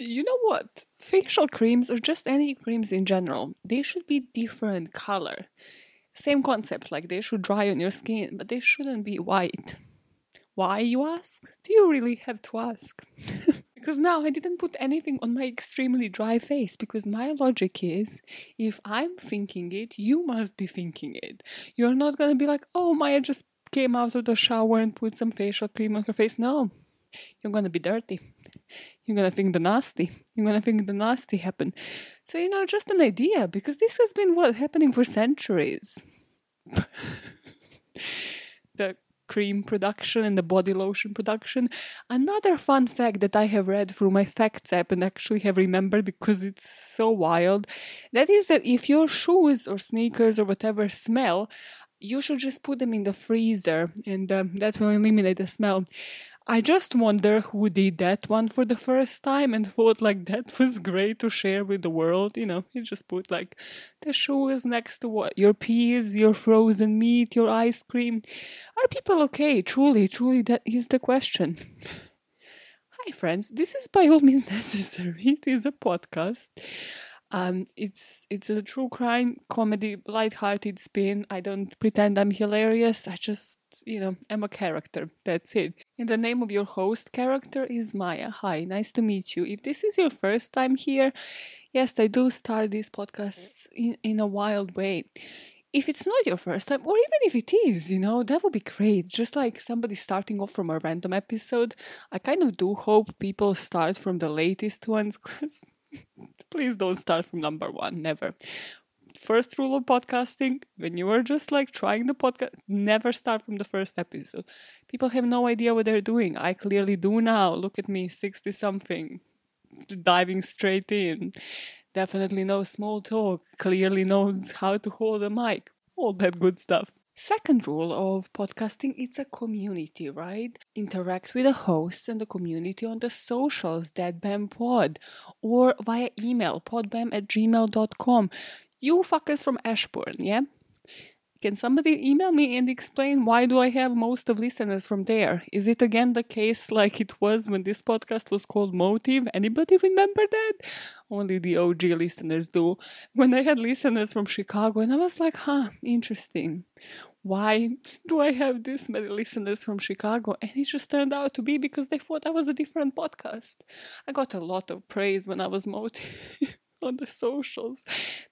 You know what? Facial creams or just any creams in general, they should be different color. Same concept, like they should dry on your skin, but they shouldn't be white. Why, you ask? Do you really have to ask? because now I didn't put anything on my extremely dry face because my logic is if I'm thinking it, you must be thinking it. You're not gonna be like, oh, Maya just came out of the shower and put some facial cream on her face. No, you're gonna be dirty. You're gonna think the nasty. You're gonna think the nasty happened. So, you know, just an idea because this has been what happening for centuries. the cream production and the body lotion production. Another fun fact that I have read through my facts app and actually have remembered because it's so wild that is that if your shoes or sneakers or whatever smell, you should just put them in the freezer and um, that will eliminate the smell. I just wonder who did that one for the first time and thought like that was great to share with the world. You know, you just put like the shoes next to what your peas, your frozen meat, your ice cream. Are people okay? Truly, truly, that is the question. Hi, friends. This is by all means necessary. It is a podcast. Um, it's it's a true crime comedy, light-hearted spin. I don't pretend I'm hilarious. I just, you know, am a character. That's it. And the name of your host character is Maya. Hi, nice to meet you. If this is your first time here, yes, I do start these podcasts in, in a wild way. If it's not your first time, or even if it is, you know, that would be great. Just like somebody starting off from a random episode, I kind of do hope people start from the latest ones please don't start from number one, never. First rule of podcasting when you are just like trying the podcast, never start from the first episode. People have no idea what they're doing. I clearly do now. Look at me, 60 something, diving straight in. Definitely no small talk, clearly knows how to hold a mic, all that good stuff. Second rule of podcasting it's a community, right? Interact with the hosts and the community on the socials, thatbamn pod, or via email, podbamn at gmail.com. You fuckers from Ashburn, yeah? Can somebody email me and explain why do I have most of listeners from there? Is it again the case like it was when this podcast was called Motive? Anybody remember that? Only the OG listeners do. When I had listeners from Chicago and I was like, huh, interesting. Why do I have this many listeners from Chicago? And it just turned out to be because they thought I was a different podcast. I got a lot of praise when I was Motive. on the socials.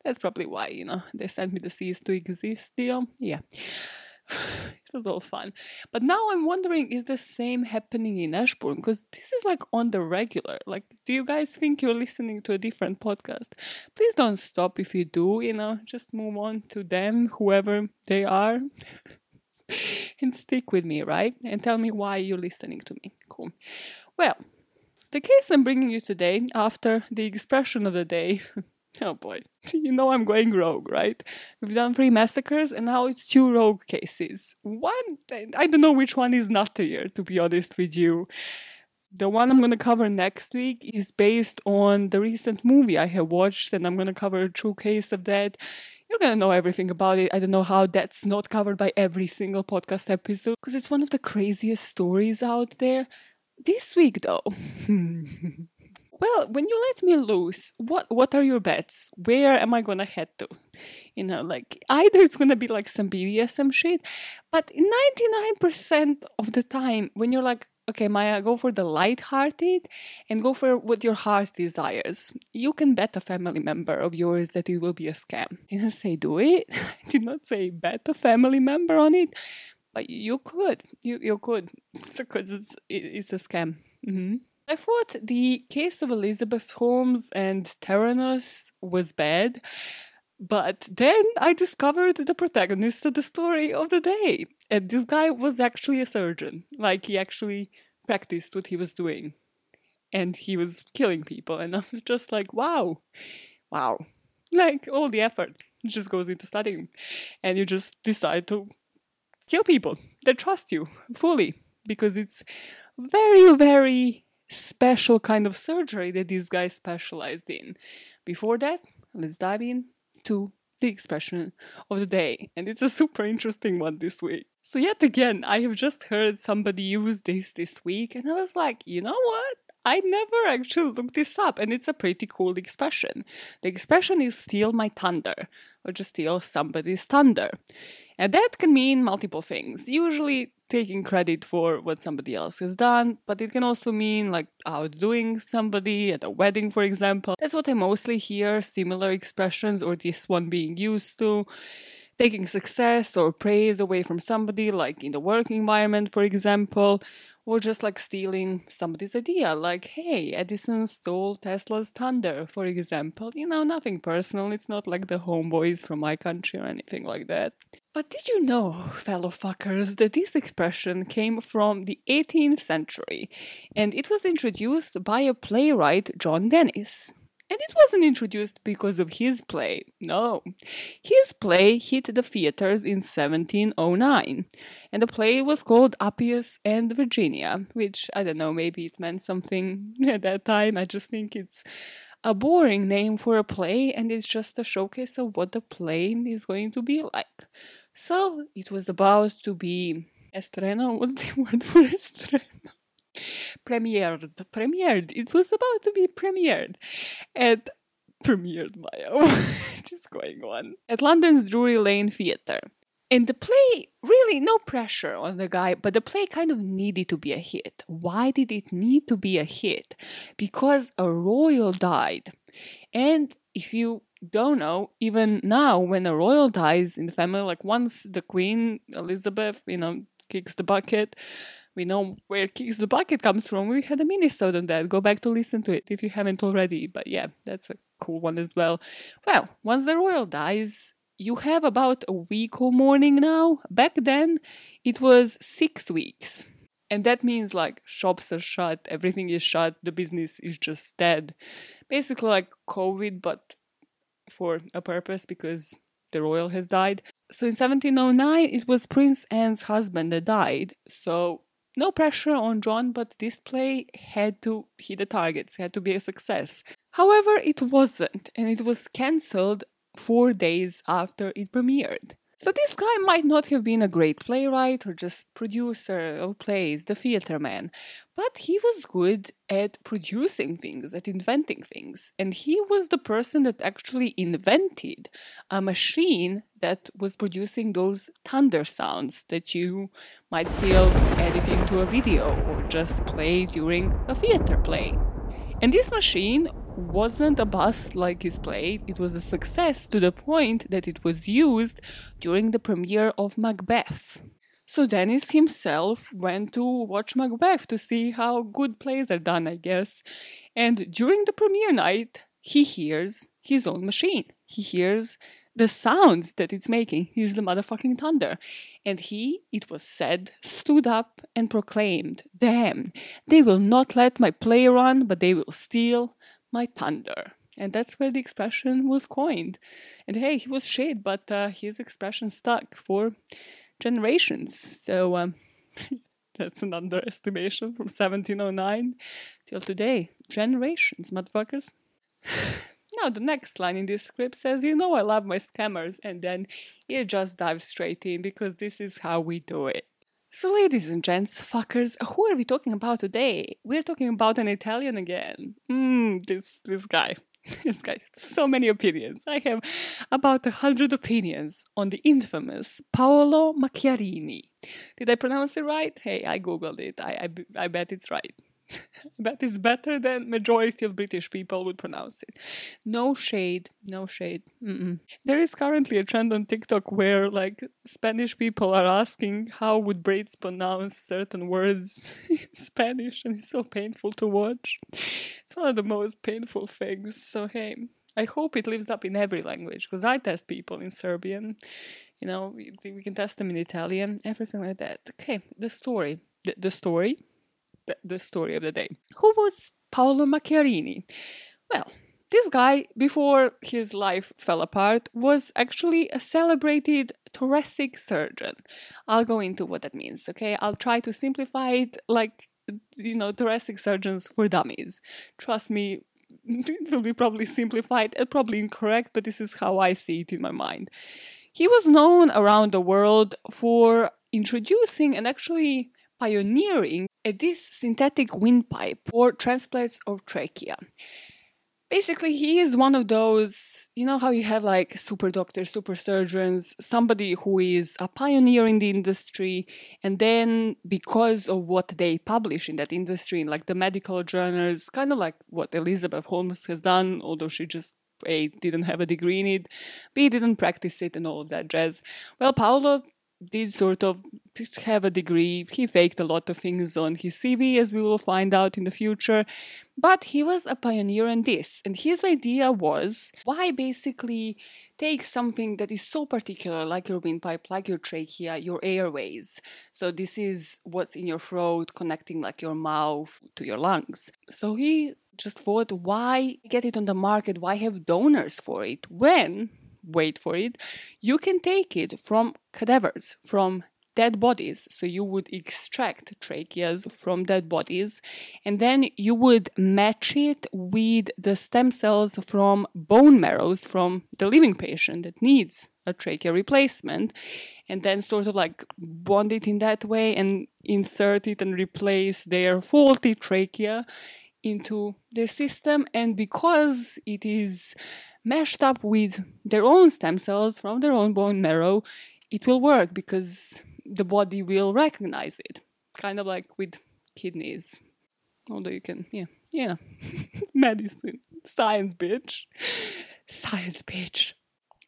That's probably why, you know, they sent me the cease to exist deal. Yeah. it was all fun. But now I'm wondering is the same happening in Ashburn? Because this is like on the regular. Like, do you guys think you're listening to a different podcast? Please don't stop if you do, you know, just move on to them, whoever they are. and stick with me, right? And tell me why you're listening to me. Cool. Well, the case I'm bringing you today, after the expression of the day, oh boy, you know I'm going rogue, right? We've done three massacres and now it's two rogue cases. One, I don't know which one is nuttier, to be honest with you. The one I'm going to cover next week is based on the recent movie I have watched, and I'm going to cover a true case of that. You're going to know everything about it. I don't know how that's not covered by every single podcast episode because it's one of the craziest stories out there. This week, though. well, when you let me loose, what what are your bets? Where am I gonna head to? You know, like either it's gonna be like some BDSM shit, but ninety nine percent of the time, when you're like, okay, Maya, go for the light-hearted and go for what your heart desires. You can bet a family member of yours that it will be a scam. Didn't say do it. I did not say bet a family member on it, but you could, you you could, because it's it's a scam. Mm-hmm. I thought the case of Elizabeth Holmes and Theranos was bad, but then I discovered the protagonist of the story of the day, and this guy was actually a surgeon. Like he actually practiced what he was doing, and he was killing people. And I was just like, wow, wow, like all the effort just goes into studying, and you just decide to kill people that trust you fully because it's very, very special kind of surgery that these guys specialized in. Before that, let's dive in to the expression of the day, and it's a super interesting one this week. So, yet again, I have just heard somebody use this this week, and I was like, you know what? I never actually looked this up, and it's a pretty cool expression. The expression is steal my thunder, or just steal somebody's thunder. And that can mean multiple things. Usually taking credit for what somebody else has done, but it can also mean like outdoing somebody at a wedding, for example. That's what I mostly hear similar expressions or this one being used to. Taking success or praise away from somebody, like in the work environment, for example, or just like stealing somebody's idea, like, hey, Edison stole Tesla's thunder, for example. You know, nothing personal, it's not like the homeboys from my country or anything like that. But did you know, fellow fuckers, that this expression came from the 18th century and it was introduced by a playwright, John Dennis? And it wasn't introduced because of his play, no. His play hit the theaters in 1709, and the play was called Appius and Virginia, which I don't know, maybe it meant something at that time. I just think it's a boring name for a play, and it's just a showcase of what the play is going to be like. So it was about to be estreno. What's the word for estreno? Premiered. Premiered. It was about to be premiered. at premiered by what is going on? At London's Drury Lane Theatre. And the play, really, no pressure on the guy, but the play kind of needed to be a hit. Why did it need to be a hit? Because a royal died. And if you don't know, even now, when a royal dies in the family, like once the Queen Elizabeth, you know, kicks the bucket, we know where kicks the bucket comes from. We had a mini-sode on that. Go back to listen to it if you haven't already. But yeah, that's a cool one as well. Well, once the royal dies, you have about a week or mourning now. Back then, it was six weeks. And that means like shops are shut, everything is shut, the business is just dead. Basically, like COVID, but for a purpose because the royal has died. So in 1709, it was Prince Anne's husband that died. So no pressure on John, but this play had to hit the targets, had to be a success. However, it wasn't, and it was cancelled four days after it premiered. So this guy might not have been a great playwright or just producer of plays, the theater man, but he was good at producing things, at inventing things. And he was the person that actually invented a machine that was producing those thunder sounds that you might still edit into a video or just play during a theater play. And this machine wasn't a bust like his play, it was a success to the point that it was used during the premiere of Macbeth. So Dennis himself went to watch Macbeth to see how good plays are done, I guess. And during the premiere night, he hears his own machine. He hears the sounds that it's making. Here's the motherfucking thunder. And he, it was said, stood up and proclaimed, Damn, they will not let my play run, but they will steal my thunder. And that's where the expression was coined. And hey, he was shit, but uh, his expression stuck for generations. So um, that's an underestimation from 1709 till today. Generations, motherfuckers. Now, the next line in this script says, You know, I love my scammers, and then it just dives straight in because this is how we do it. So, ladies and gents, fuckers, who are we talking about today? We're talking about an Italian again. Mmm, this, this guy. This guy, so many opinions. I have about a hundred opinions on the infamous Paolo Macchiarini. Did I pronounce it right? Hey, I googled it. I, I, I bet it's right. but it's better than majority of British people would pronounce it. No shade, no shade. There is currently a trend on TikTok where like Spanish people are asking how would Brits pronounce certain words in Spanish, and it's so painful to watch. It's one of the most painful things. So hey, I hope it lives up in every language because I test people in Serbian. You know, we, we can test them in Italian, everything like that. Okay, the story. the, the story the story of the day. Who was Paolo Macchiarini? Well, this guy, before his life fell apart, was actually a celebrated thoracic surgeon. I'll go into what that means, okay? I'll try to simplify it like, you know, thoracic surgeons for dummies. Trust me, it will be probably simplified and probably incorrect, but this is how I see it in my mind. He was known around the world for introducing and actually pioneering this synthetic windpipe or transplants of trachea. Basically, he is one of those, you know, how you have like super doctors, super surgeons, somebody who is a pioneer in the industry, and then because of what they publish in that industry, in like the medical journals, kind of like what Elizabeth Holmes has done, although she just A didn't have a degree in it, B didn't practice it, and all of that jazz. Well, Paolo did sort of have a degree. He faked a lot of things on his CV, as we will find out in the future. But he was a pioneer in this, and his idea was why basically take something that is so particular, like your windpipe, like your trachea, your airways. So this is what's in your throat, connecting like your mouth to your lungs. So he just thought, why get it on the market? Why have donors for it when wait for it, you can take it from cadavers, from dead bodies. So you would extract tracheas from dead bodies and then you would match it with the stem cells from bone marrows from the living patient that needs a trachea replacement and then sort of like bond it in that way and insert it and replace their faulty trachea into their system and because it is mashed up with their own stem cells from their own bone marrow, it will work because the body will recognize it. Kind of like with kidneys. Although you can, yeah, yeah. Medicine. Science, bitch. Science, bitch.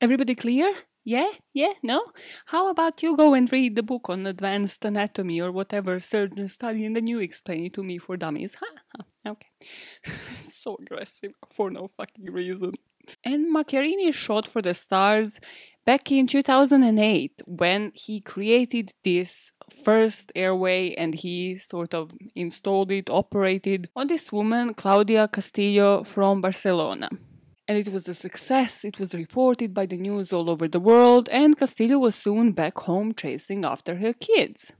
Everybody clear? Yeah? Yeah? No? How about you go and read the book on advanced anatomy or whatever surgeons study and then you explain it to me for dummies? Huh. Okay. so aggressive for no fucking reason. And Macchiarini shot for the stars back in 2008 when he created this first airway and he sort of installed it, operated on this woman, Claudia Castillo from Barcelona. And it was a success, it was reported by the news all over the world, and Castillo was soon back home chasing after her kids.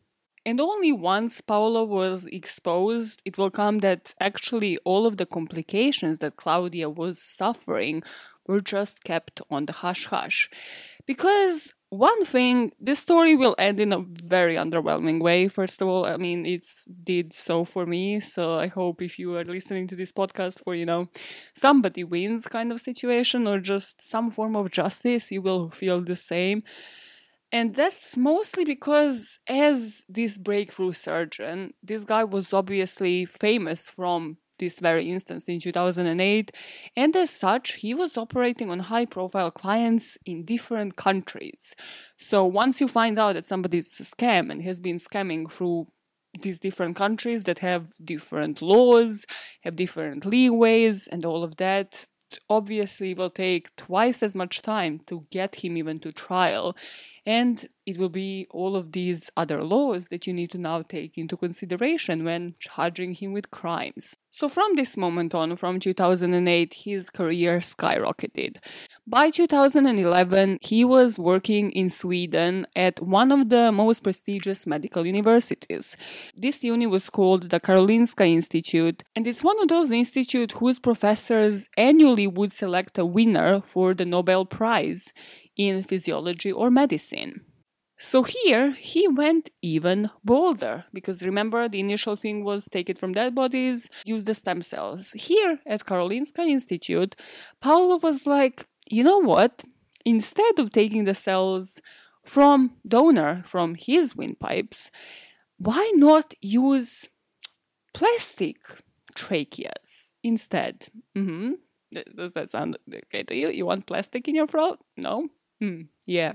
And only once Paolo was exposed, it will come that actually all of the complications that Claudia was suffering were just kept on the hush hush. Because one thing, this story will end in a very underwhelming way. First of all, I mean, it's did so for me. So I hope if you are listening to this podcast for, you know, somebody wins kind of situation or just some form of justice, you will feel the same. And that's mostly because, as this breakthrough surgeon, this guy was obviously famous from this very instance in 2008, and as such, he was operating on high profile clients in different countries. So, once you find out that somebody's a scam and has been scamming through these different countries that have different laws, have different leeways, and all of that, obviously will take twice as much time to get him even to trial and it will be all of these other laws that you need to now take into consideration when charging him with crimes. So, from this moment on, from 2008, his career skyrocketed. By 2011, he was working in Sweden at one of the most prestigious medical universities. This uni was called the Karolinska Institute, and it's one of those institutes whose professors annually would select a winner for the Nobel Prize in physiology or medicine. So here he went even bolder because remember the initial thing was take it from dead bodies, use the stem cells. Here at Karolinska Institute, Paolo was like, you know what? Instead of taking the cells from donor from his windpipes, why not use plastic tracheas instead? Mm-hmm. Does that sound okay to you? You want plastic in your throat? No? Mm, yeah,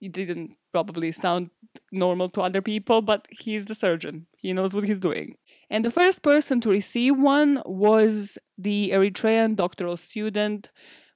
it didn't probably sound normal to other people, but he's the surgeon. He knows what he's doing. And the first person to receive one was the Eritrean doctoral student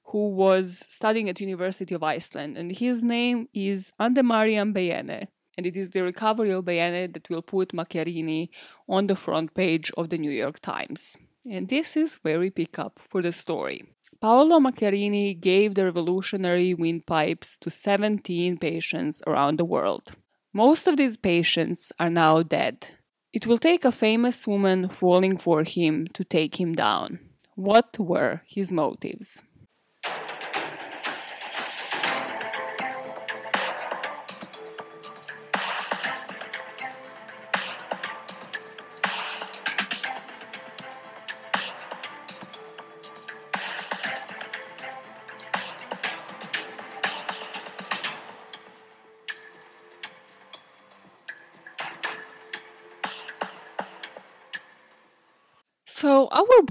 who was studying at University of Iceland, and his name is Andemariam Beyene. And it is the recovery of Beyene that will put Macchiarini on the front page of the New York Times. And this is where we pick up for the story. Paolo Macchiarini gave the revolutionary windpipes to 17 patients around the world. Most of these patients are now dead. It will take a famous woman falling for him to take him down. What were his motives?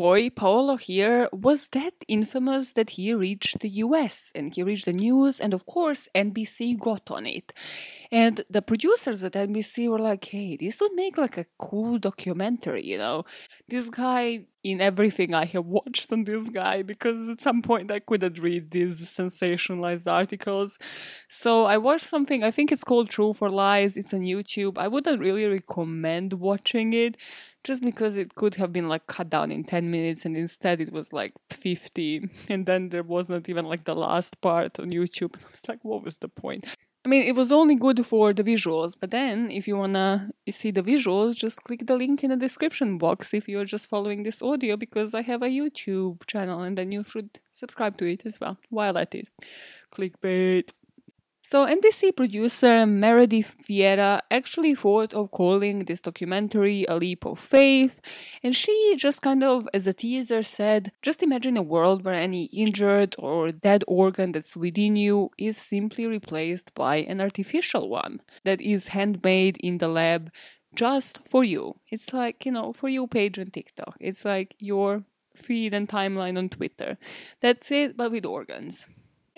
Boy Paolo here was that infamous that he reached the US and he reached the news, and of course, NBC got on it. And the producers at NBC were like, hey, this would make like a cool documentary, you know? This guy, in everything I have watched on this guy, because at some point I couldn't read these sensationalized articles. So, I watched something, I think it's called Truth or Lies, it's on YouTube. I wouldn't really recommend watching it just because it could have been like cut down in 10 minutes and instead it was like 50 and then there wasn't even like the last part on youtube I was like what was the point i mean it was only good for the visuals but then if you wanna see the visuals just click the link in the description box if you're just following this audio because i have a youtube channel and then you should subscribe to it as well while at it. Clickbait so, NBC producer Meredith Vieira actually thought of calling this documentary A Leap of Faith, and she just kind of, as a teaser, said just imagine a world where any injured or dead organ that's within you is simply replaced by an artificial one that is handmade in the lab just for you. It's like, you know, for you page on TikTok. It's like your feed and timeline on Twitter. That's it, but with organs.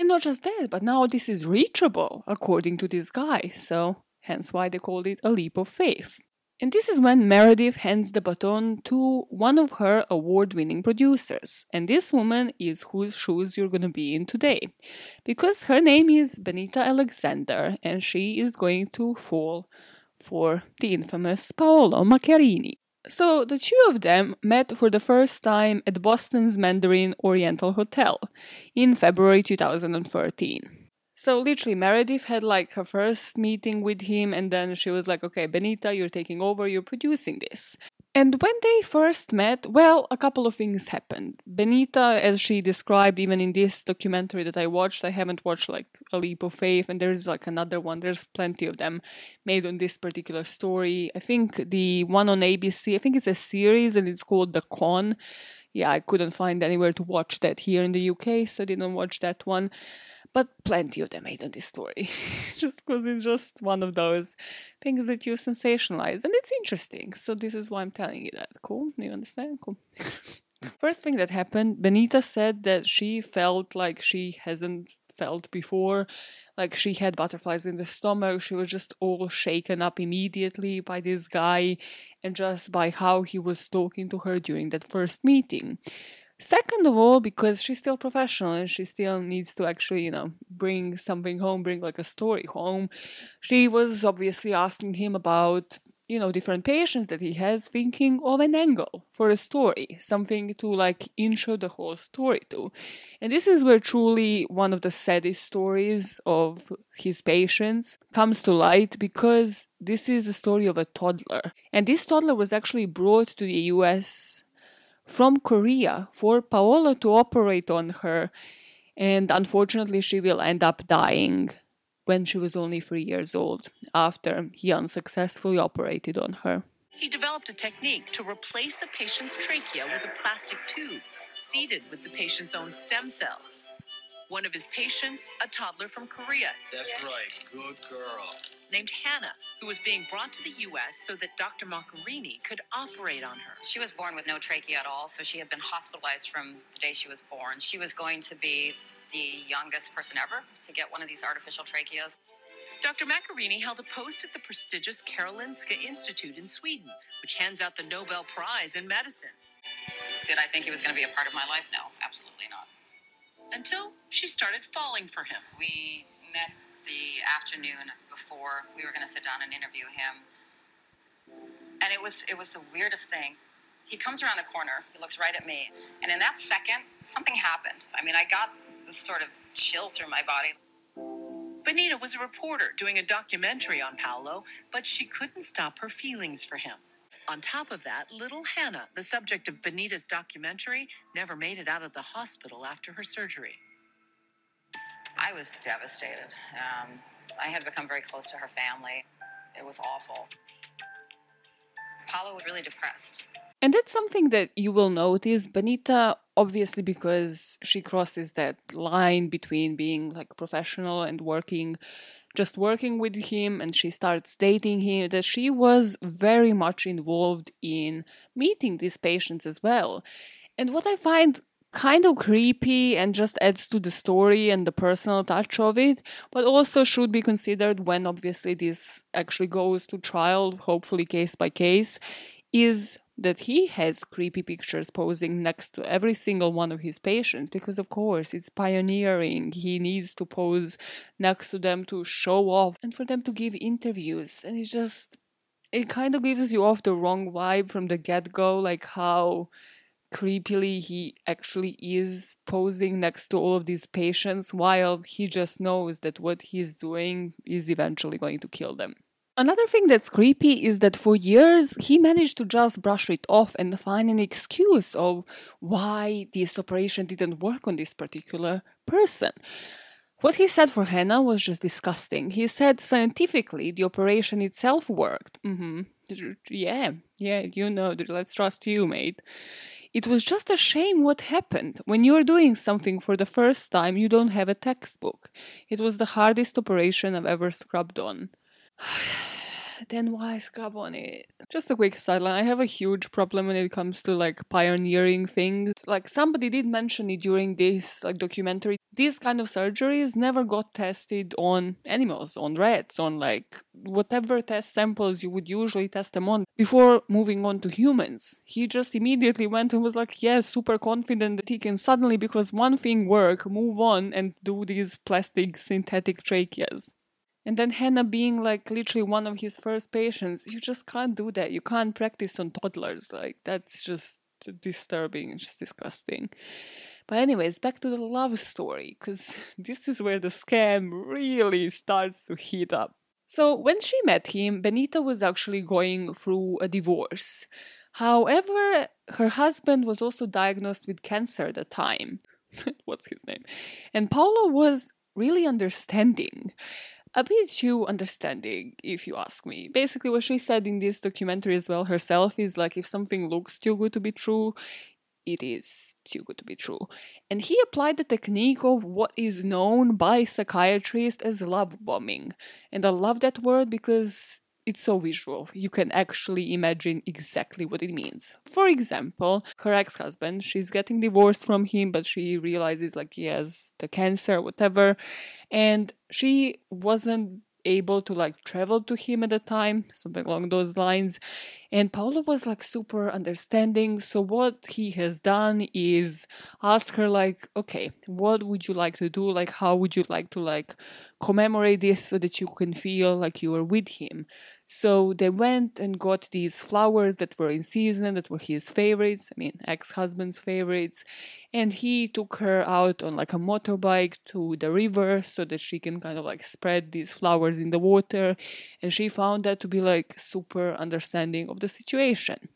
And not just that, but now this is reachable, according to this guy, so hence why they called it a leap of faith. And this is when Meredith hands the baton to one of her award winning producers. And this woman is whose shoes you're going to be in today. Because her name is Benita Alexander, and she is going to fall for the infamous Paolo Macchiarini. So the two of them met for the first time at Boston's Mandarin Oriental Hotel in February 2013. So literally Meredith had like her first meeting with him and then she was like, okay, Benita, you're taking over, you're producing this. And when they first met, well, a couple of things happened. Benita, as she described even in this documentary that I watched, I haven't watched like A Leap of Faith, and there's like another one, there's plenty of them made on this particular story. I think the one on ABC, I think it's a series and it's called The Con. Yeah, I couldn't find anywhere to watch that here in the UK, so I didn't watch that one but plenty of them made on this story just because it's just one of those things that you sensationalize and it's interesting. So this is why i'm telling you that. Cool? You understand? Cool. First thing that happened benita said that she felt like she hasn't felt before like she had butterflies in the stomach. She was just all shaken up immediately by this guy and just by how he was talking to her during that first meeting Second of all, because she's still professional and she still needs to actually, you know, bring something home, bring like a story home. She was obviously asking him about, you know, different patients that he has, thinking of an angle for a story, something to like intro the whole story to. And this is where truly one of the saddest stories of his patients comes to light because this is a story of a toddler. And this toddler was actually brought to the US from Korea for Paolo to operate on her, and unfortunately, she will end up dying when she was only three years old after he unsuccessfully operated on her. He developed a technique to replace a patient's trachea with a plastic tube seeded with the patient's own stem cells. One of his patients, a toddler from Korea. That's right. Good girl. Named Hannah, who was being brought to the U.S. so that Dr. Macchiarini could operate on her. She was born with no trachea at all, so she had been hospitalized from the day she was born. She was going to be the youngest person ever to get one of these artificial tracheas. Dr. Macchiarini held a post at the prestigious Karolinska Institute in Sweden, which hands out the Nobel Prize in medicine. Did I think he was going to be a part of my life? No, absolutely not. Until she started falling for him. We met the afternoon before we were going to sit down and interview him, and it was it was the weirdest thing. He comes around the corner, he looks right at me, and in that second, something happened. I mean, I got this sort of chill through my body. Benita was a reporter doing a documentary on Paolo, but she couldn't stop her feelings for him. On top of that, little Hannah, the subject of Benita's documentary, never made it out of the hospital after her surgery. I was devastated. Um, I had become very close to her family. It was awful. Paolo was really depressed. And that's something that you will notice. Benita obviously because she crosses that line between being like professional and working just working with him and she starts dating him that she was very much involved in meeting these patients as well. And what i find kind of creepy and just adds to the story and the personal touch of it, but also should be considered when obviously this actually goes to trial, hopefully case by case, is that he has creepy pictures posing next to every single one of his patients because of course it's pioneering he needs to pose next to them to show off and for them to give interviews and it just it kind of gives you off the wrong vibe from the get-go like how creepily he actually is posing next to all of these patients while he just knows that what he's doing is eventually going to kill them. Another thing that's creepy is that for years he managed to just brush it off and find an excuse of why this operation didn't work on this particular person. What he said for Hannah was just disgusting. He said scientifically the operation itself worked. Mm-hmm. Yeah, yeah, you know, let's trust you, mate. It was just a shame what happened. When you're doing something for the first time, you don't have a textbook. It was the hardest operation I've ever scrubbed on. then why scrub on it? Just a quick sideline. I have a huge problem when it comes to like pioneering things. Like somebody did mention it during this like documentary. These kind of surgeries never got tested on animals, on rats, on like whatever test samples you would usually test them on before moving on to humans. He just immediately went and was like, yeah, super confident that he can suddenly, because one thing work, move on and do these plastic synthetic tracheas. And then Hannah being like literally one of his first patients, you just can't do that. You can't practice on toddlers. Like that's just disturbing, it's just disgusting. But anyways, back to the love story, because this is where the scam really starts to heat up. So when she met him, Benita was actually going through a divorce. However, her husband was also diagnosed with cancer at the time. What's his name? And Paolo was really understanding a bit too understanding, if you ask me. Basically, what she said in this documentary as well herself is like if something looks too good to be true, it is too good to be true. And he applied the technique of what is known by psychiatrists as love bombing. And I love that word because it's so visual. You can actually imagine exactly what it means. For example, her ex husband, she's getting divorced from him, but she realizes like he has the cancer, whatever. And she wasn't able to like travel to him at the time, something along those lines. And Paolo was like super understanding. So what he has done is ask her like, okay, what would you like to do? Like, how would you like to like commemorate this so that you can feel like you were with him? So they went and got these flowers that were in season, that were his favorites, I mean, ex husband's favorites. And he took her out on like a motorbike to the river so that she can kind of like spread these flowers in the water. And she found that to be like super understanding of the situation.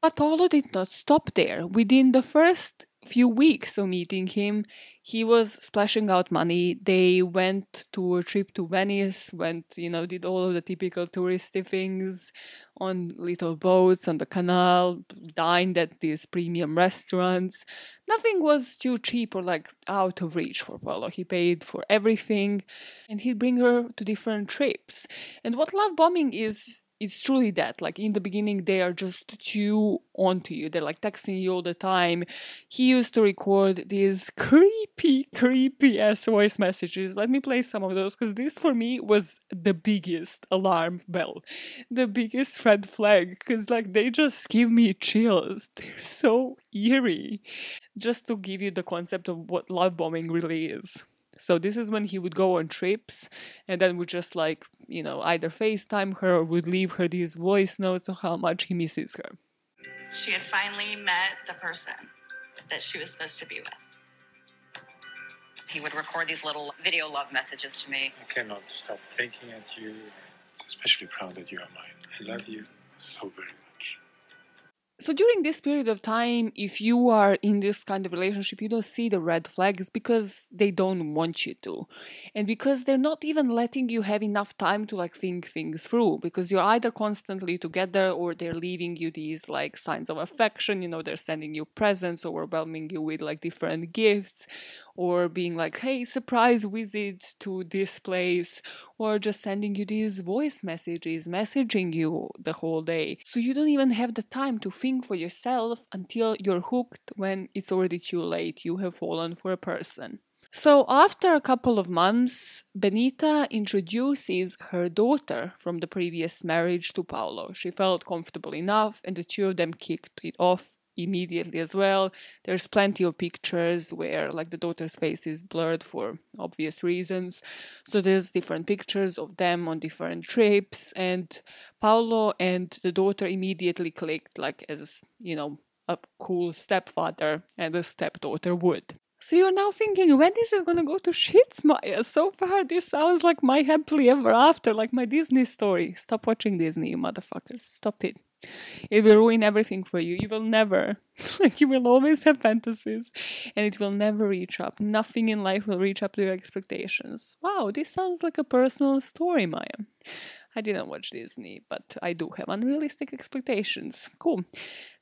But Paolo did not stop there. Within the first few weeks of meeting him, he was splashing out money. They went to a trip to Venice, went, you know, did all of the typical touristy things on little boats on the canal, dined at these premium restaurants. Nothing was too cheap or like out of reach for Paolo. He paid for everything and he'd bring her to different trips. And what love bombing is it's truly that like in the beginning they are just too onto you. They're like texting you all the time. He used to record these creepy creepy ass voice messages. Let me play some of those because this for me was the biggest alarm bell the biggest red flag because like they just give me chills. They're so eerie. Just to give you the concept of what love bombing really is so this is when he would go on trips and then would just like, you know, either FaceTime her or would leave her these voice notes of how much he misses her. She had finally met the person that she was supposed to be with. He would record these little video love messages to me. I cannot stop thinking at you, I'm especially proud that you are mine. I love you so very much. So during this period of time, if you are in this kind of relationship, you don't see the red flags because they don't want you to. And because they're not even letting you have enough time to like think things through because you're either constantly together or they're leaving you these like signs of affection, you know, they're sending you presents, overwhelming you with like different gifts or being like, hey, surprise visit to this place, or just sending you these voice messages, messaging you the whole day. So you don't even have the time to think for yourself until you're hooked when it's already too late. You have fallen for a person. So, after a couple of months, Benita introduces her daughter from the previous marriage to Paolo. She felt comfortable enough, and the two of them kicked it off immediately as well. There's plenty of pictures where like the daughter's face is blurred for obvious reasons. So there's different pictures of them on different trips and Paolo and the daughter immediately clicked like as, you know, a cool stepfather and a stepdaughter would. So you're now thinking, when is it gonna go to shits, Maya? So far, this sounds like my happily ever after, like my Disney story. Stop watching Disney, you motherfuckers. Stop it. It will ruin everything for you. You will never, like, you will always have fantasies and it will never reach up. Nothing in life will reach up to your expectations. Wow, this sounds like a personal story, Maya. I didn't watch Disney, but I do have unrealistic expectations. Cool.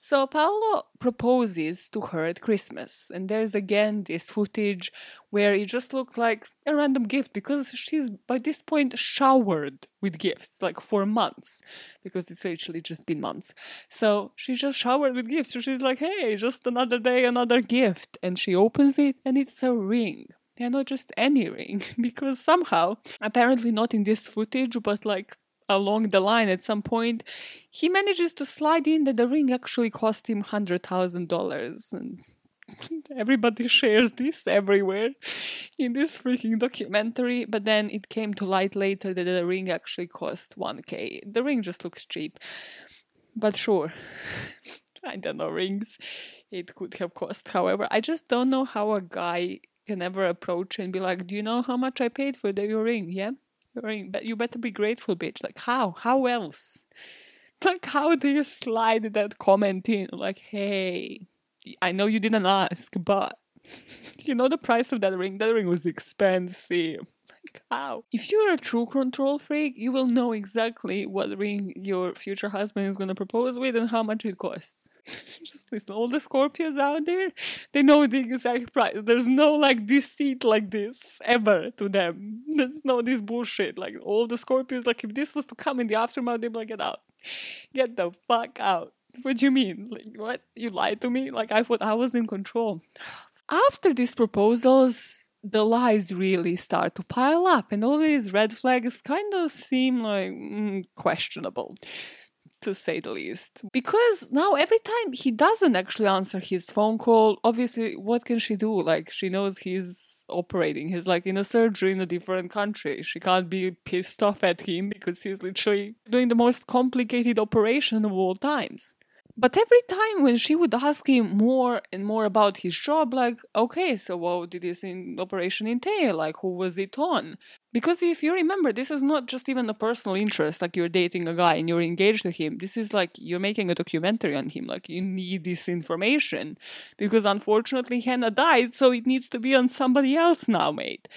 So Paolo proposes to her at Christmas, and there's again this footage where it just looked like a random gift because she's by this point showered with gifts, like for months, because it's actually just been months. So she's just showered with gifts. So she's like, hey, just another day, another gift. And she opens it, and it's a ring. They're not just any ring, because somehow, apparently not in this footage, but like along the line at some point, he manages to slide in that the ring actually cost him $100,000. And everybody shares this everywhere in this freaking documentary. But then it came to light later that the ring actually cost 1K. The ring just looks cheap. But sure. I don't know rings. It could have cost. However, I just don't know how a guy can ever approach and be like, "Do you know how much I paid for the, your ring?" Yeah, ring, but you better be grateful, bitch. Like how? How else? Like how do you slide that comment in? Like, hey, I know you didn't ask, but you know the price of that ring. That ring was expensive. How? If you're a true control freak, you will know exactly what ring your future husband is gonna propose with and how much it costs. Just listen, all the Scorpios out there, they know the exact price. There's no like deceit like this ever to them. There's no this bullshit. Like all the Scorpios, like if this was to come in the aftermath, they'd be like, get out. Get the fuck out. What do you mean? Like what? You lied to me? Like I thought I was in control. After these proposals, the lies really start to pile up, and all these red flags kind of seem like mm, questionable, to say the least. Because now, every time he doesn't actually answer his phone call, obviously, what can she do? Like, she knows he's operating, he's like in a surgery in a different country. She can't be pissed off at him because he's literally doing the most complicated operation of all times. But every time when she would ask him more and more about his job, like, okay, so what did this in operation entail? Like, who was it on? Because if you remember, this is not just even a personal interest, like you're dating a guy and you're engaged to him. This is like you're making a documentary on him. Like, you need this information. Because unfortunately, Hannah died, so it needs to be on somebody else now, mate.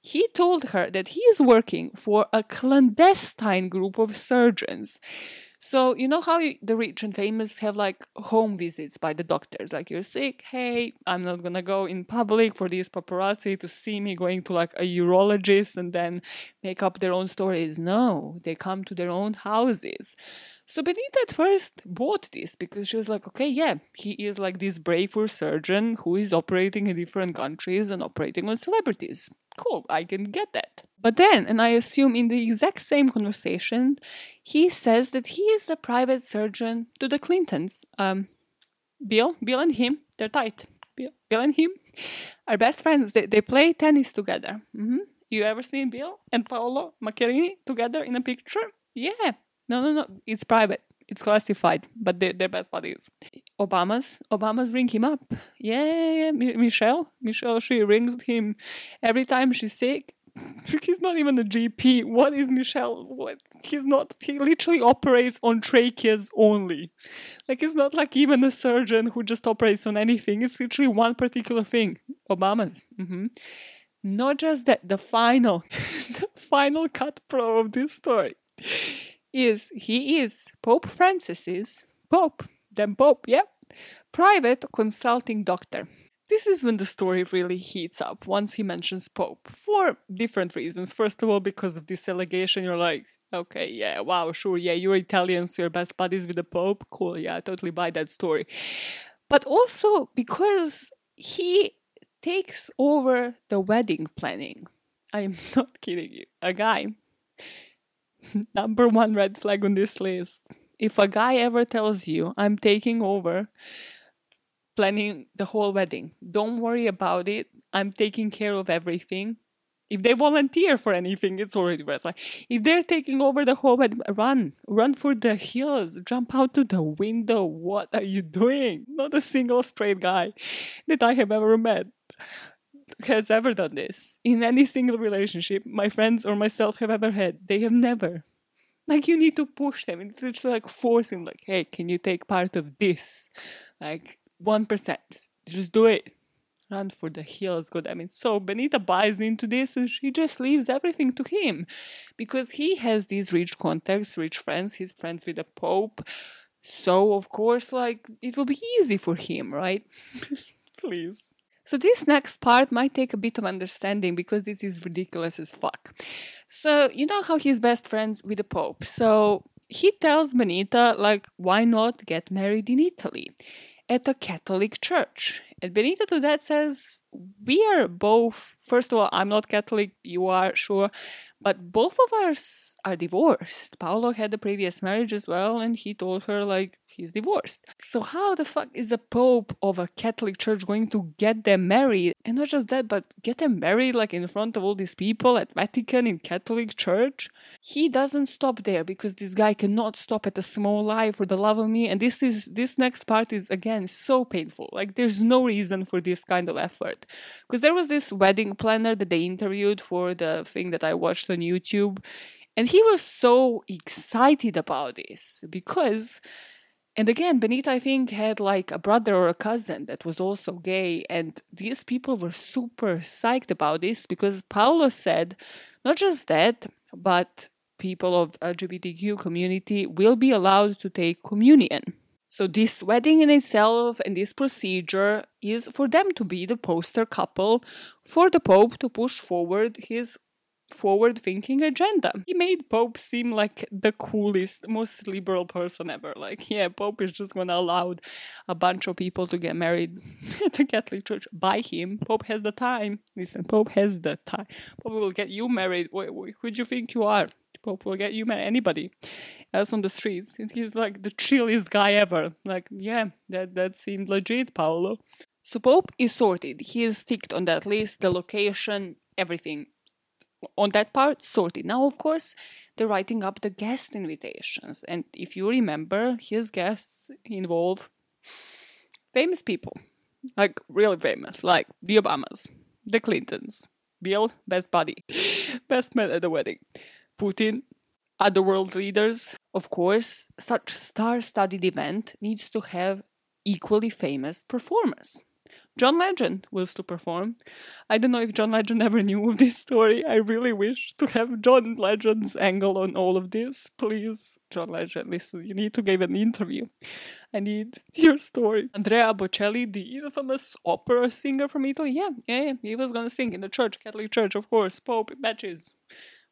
He told her that he is working for a clandestine group of surgeons. So, you know how you, the rich and famous have like home visits by the doctors? Like, you're sick, hey, I'm not gonna go in public for these paparazzi to see me going to like a urologist and then make up their own stories. No, they come to their own houses. So Benita at first bought this because she was like, okay, yeah, he is like this brave surgeon who is operating in different countries and operating on celebrities. Cool, I can get that. But then, and I assume in the exact same conversation, he says that he is the private surgeon to the Clintons. Um, Bill, Bill and him, they're tight. Bill, Bill and him are best friends. They, they play tennis together. Mm-hmm. You ever seen Bill and Paolo Macchiarini together in a picture? Yeah. No, no, no. It's private. It's classified, but they're, they're best buddies. Obama's Obama's ring him up. Yeah, yeah, yeah. Michelle, Michelle, she rings him every time she's sick he's not even a GP. What is Michel? What he's not. He literally operates on tracheas only. Like it's not like even a surgeon who just operates on anything. It's literally one particular thing. Obama's. Mm-hmm. Not just that. The final, the final cut pro of this story is he is Pope Francis's Pope. Then Pope. Yep. Private consulting doctor. This is when the story really heats up once he mentions Pope for different reasons. First of all, because of this allegation, you're like, okay, yeah, wow, sure, yeah, you're Italian, so you're best buddies with the Pope. Cool, yeah, I totally buy that story. But also because he takes over the wedding planning. I'm not kidding you. A guy, number one red flag on this list. If a guy ever tells you, I'm taking over planning the whole wedding. Don't worry about it. I'm taking care of everything. If they volunteer for anything, it's already red flag. If they're taking over the whole wedding, run, run for the hills, jump out to the window. What are you doing? Not a single straight guy that I have ever met has ever done this in any single relationship my friends or myself have ever had. They have never. Like you need to push them. It's literally like forcing, like, hey, can you take part of this? Like 1%. Just do it. Run for the hills, good. I mean, so Benita buys into this and she just leaves everything to him because he has these rich contacts, rich friends. He's friends with the Pope. So, of course, like, it will be easy for him, right? Please. So, this next part might take a bit of understanding because it is ridiculous as fuck. So, you know how he's best friends with the Pope. So, he tells Benita, like, why not get married in Italy? At a Catholic church. And Benita to that says, We are both, first of all, I'm not Catholic, you are, sure, but both of us are divorced. Paolo had a previous marriage as well, and he told her, like, he's divorced. So how the fuck is a pope of a Catholic church going to get them married? And not just that, but get them married like in front of all these people at Vatican in Catholic church? He doesn't stop there because this guy cannot stop at a small lie for the love of me. And this is this next part is again so painful. Like there's no reason for this kind of effort. Because there was this wedding planner that they interviewed for the thing that I watched on YouTube. And he was so excited about this because and again, Benita, I think, had like a brother or a cousin that was also gay. And these people were super psyched about this because Paolo said not just that, but people of LGBTQ community will be allowed to take communion. So this wedding in itself and this procedure is for them to be the poster couple for the Pope to push forward his forward thinking agenda. He made Pope seem like the coolest, most liberal person ever. Like, yeah, Pope is just gonna allow a bunch of people to get married at the Catholic Church by him. Pope has the time. Listen, Pope has the time. Pope will get you married. Who do you think you are? Pope will get you married. Anybody else on the streets. He's like the chillest guy ever. Like, yeah, that, that seemed legit, Paolo. So Pope is sorted. He is ticked on that list, the location, everything on that part sorted. Now, of course, they're writing up the guest invitations, and if you remember, his guests involve famous people, like really famous, like the Obamas, the Clintons, Bill, best buddy, best man at the wedding, Putin, other world leaders. Of course, such star-studded event needs to have equally famous performers. John Legend was to perform. I don't know if John Legend ever knew of this story. I really wish to have John Legend's angle on all of this. Please, John Legend, listen, you need to give an interview. I need your story. Andrea Bocelli, the infamous opera singer from Italy, yeah, yeah, yeah, he was gonna sing in the church, Catholic Church, of course, Pope matches.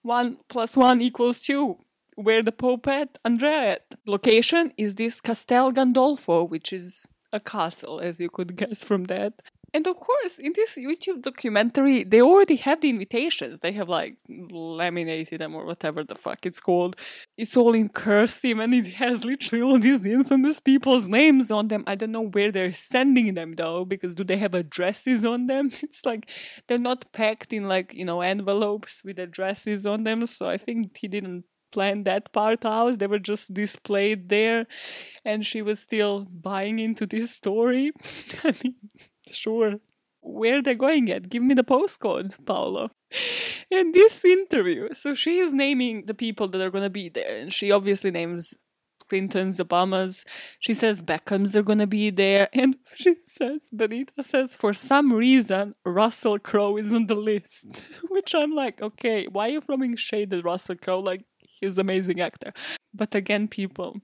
One plus one equals two where the Pope at, Andrea at. Location is this Castel Gandolfo, which is a castle, as you could guess from that. And of course, in this YouTube documentary, they already have the invitations. They have like laminated them or whatever the fuck it's called. It's all in cursive and it has literally all these infamous people's names on them. I don't know where they're sending them though, because do they have addresses on them? It's like they're not packed in like, you know, envelopes with addresses on them. So I think he didn't plan that part out. They were just displayed there, and she was still buying into this story. I mean, sure. where they're going at. Give me the postcode, Paolo. In this interview, so she is naming the people that are going to be there, and she obviously names Clintons, Obamas. She says Beckhams are gonna be there, and she says Benita says for some reason Russell Crowe is on the list, which I'm like, okay, why are you throwing shade at Russell Crowe? Like he's amazing actor, but again, people.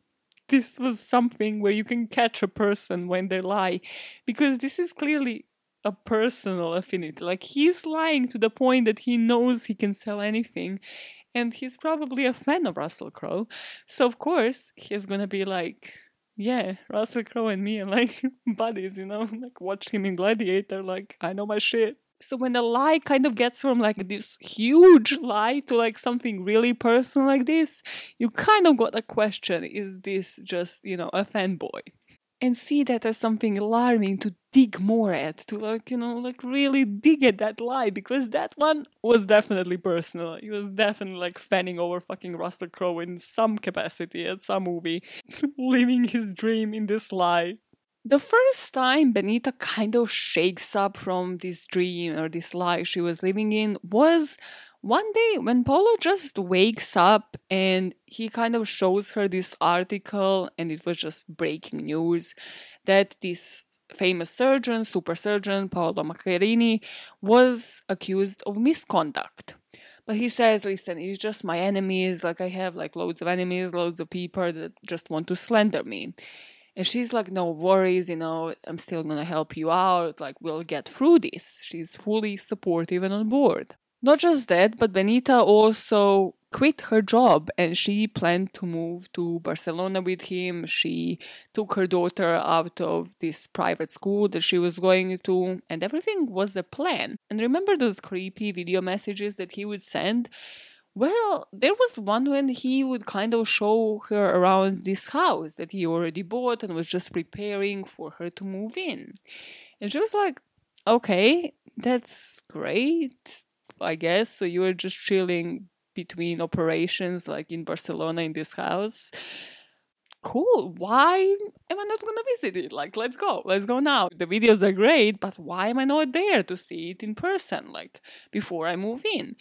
This was something where you can catch a person when they lie, because this is clearly a personal affinity. Like he's lying to the point that he knows he can sell anything, and he's probably a fan of Russell Crowe. So of course he's gonna be like, yeah, Russell Crowe and me are like buddies, you know, like watch him in Gladiator, like I know my shit. So when the lie kind of gets from like this huge lie to like something really personal like this, you kind of got a question: Is this just you know a fanboy? and see that as something alarming to dig more at, to like, you know, like really dig at that lie, because that one was definitely personal. He was definitely like fanning over fucking Russell Crowe in some capacity at some movie, living his dream in this lie. The first time Benita kind of shakes up from this dream or this life she was living in was one day when Paolo just wakes up and he kind of shows her this article, and it was just breaking news that this famous surgeon, super surgeon, Paolo Macchiarini, was accused of misconduct. But he says, listen, it's just my enemies. Like, I have like loads of enemies, loads of people that just want to slander me. And she's like, no worries, you know, I'm still gonna help you out. Like, we'll get through this. She's fully supportive and on board. Not just that, but Benita also quit her job and she planned to move to Barcelona with him. She took her daughter out of this private school that she was going to, and everything was a plan. And remember those creepy video messages that he would send? Well, there was one when he would kind of show her around this house that he already bought and was just preparing for her to move in. And she was like, okay, that's great I guess. So you were just chilling between operations, like in Barcelona in this house. Cool. Why am I not gonna visit it? Like, let's go. Let's go now. The videos are great, but why am I not there to see it in person? Like, before I move in.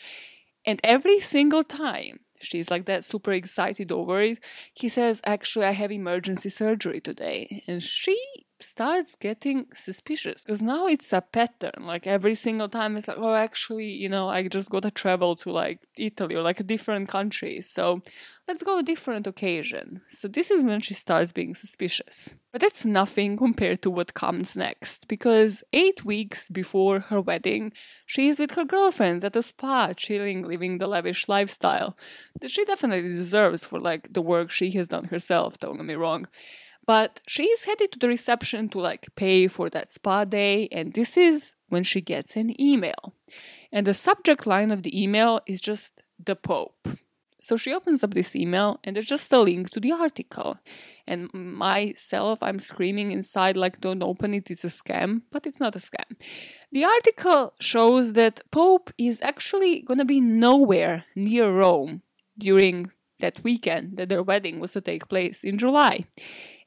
And every single time she's like that super excited over it, he says, Actually, I have emergency surgery today. And she starts getting suspicious because now it's a pattern. Like every single time it's like oh actually you know i just gotta travel to like italy or like a different country. So let's go a different occasion. So this is when she starts being suspicious. But that's nothing compared to what comes next because eight weeks before her wedding she is with her girlfriends at a spa chilling living the lavish lifestyle that she definitely deserves for like the work she has done herself don't get me wrong but she's headed to the reception to like pay for that spa day, and this is when she gets an email. And the subject line of the email is just the Pope. So she opens up this email and there's just a link to the article. And myself, I'm screaming inside, like, don't open it, it's a scam. But it's not a scam. The article shows that Pope is actually gonna be nowhere near Rome during that weekend that their wedding was to take place in July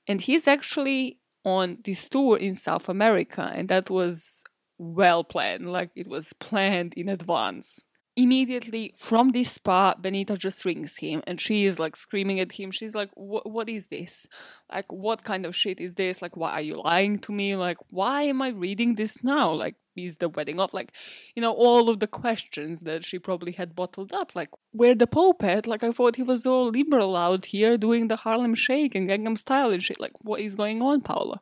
and he's actually on this tour in South America, and that was well planned, like it was planned in advance. Immediately from this spa, Benita just rings him and she is like screaming at him. She's like, What is this? Like, what kind of shit is this? Like, why are you lying to me? Like, why am I reading this now? Like, is the wedding off? Like, you know, all of the questions that she probably had bottled up. Like, where the Pope at? Like, I thought he was all liberal out here doing the Harlem Shake and Gangnam Style and shit. Like, what is going on, Paolo?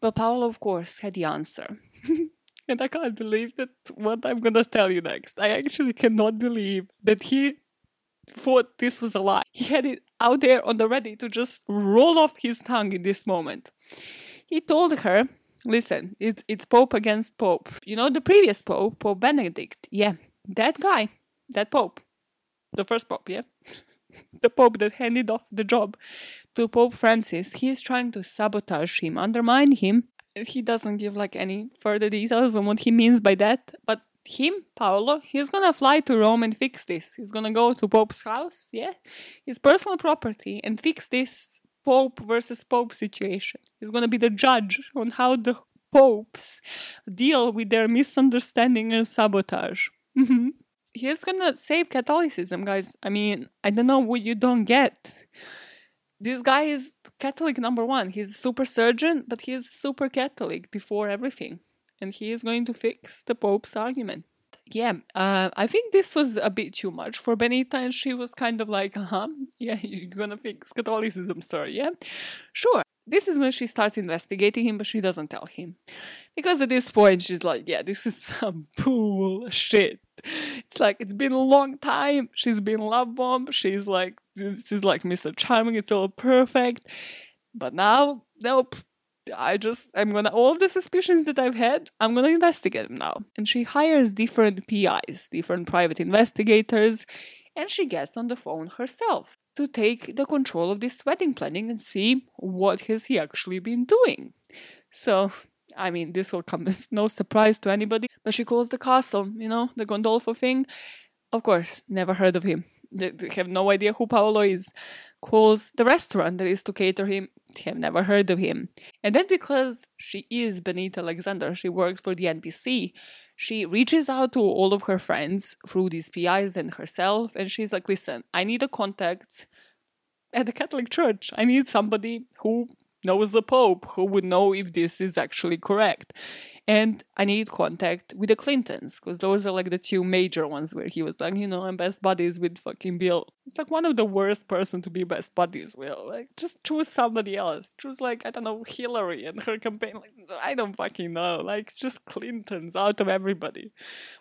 But Paolo, of course, had the answer. and I can't believe that what I'm gonna tell you next. I actually cannot believe that he thought this was a lie. He had it out there on the ready to just roll off his tongue in this moment. He told her Listen, it's it's Pope against Pope. You know the previous Pope, Pope Benedict. Yeah, that guy, that Pope, the first Pope. Yeah, the Pope that handed off the job to Pope Francis. He is trying to sabotage him, undermine him. He doesn't give like any further details on what he means by that, but him, Paolo, he's gonna fly to Rome and fix this. He's gonna go to Pope's house, yeah, his personal property, and fix this Pope versus Pope situation. He's going to be the judge on how the popes deal with their misunderstanding and sabotage. hmm He's gonna save Catholicism, guys. I mean, I don't know what you don't get. This guy is Catholic number one. He's a super surgeon, but he is super Catholic before everything. And he is going to fix the Pope's argument. Yeah, uh, I think this was a bit too much for Benita, and she was kind of like, uh huh, yeah, you're gonna fix Catholicism, sir, yeah? Sure. This is when she starts investigating him, but she doesn't tell him. Because at this point, she's like, yeah, this is some bullshit. It's like, it's been a long time. She's been love bombed. She's like, this is like Mr. Charming. It's all perfect. But now, nope. I just, I'm gonna, all the suspicions that I've had, I'm gonna investigate them now. And she hires different PIs, different private investigators, and she gets on the phone herself to take the control of this wedding planning and see what has he actually been doing. So, I mean, this will come as no surprise to anybody, but she calls the castle, you know, the Gandolfo thing. Of course, never heard of him. They, have no idea who Paolo is. Calls the restaurant that is to cater him. Have never heard of him. And then because she is Benita Alexander, she works for the NBC, she reaches out to all of her friends through these PIs and herself, and she's like, listen, I need a contact at the Catholic Church. I need somebody who knows the Pope, who would know if this is actually correct. And I need contact with the Clintons, because those are like the two major ones where he was like, you know, I'm best buddies with fucking Bill. It's like one of the worst person to be best buddies with. Like, just choose somebody else. Choose like, I don't know, Hillary and her campaign. Like, I don't fucking know. Like, just Clintons out of everybody.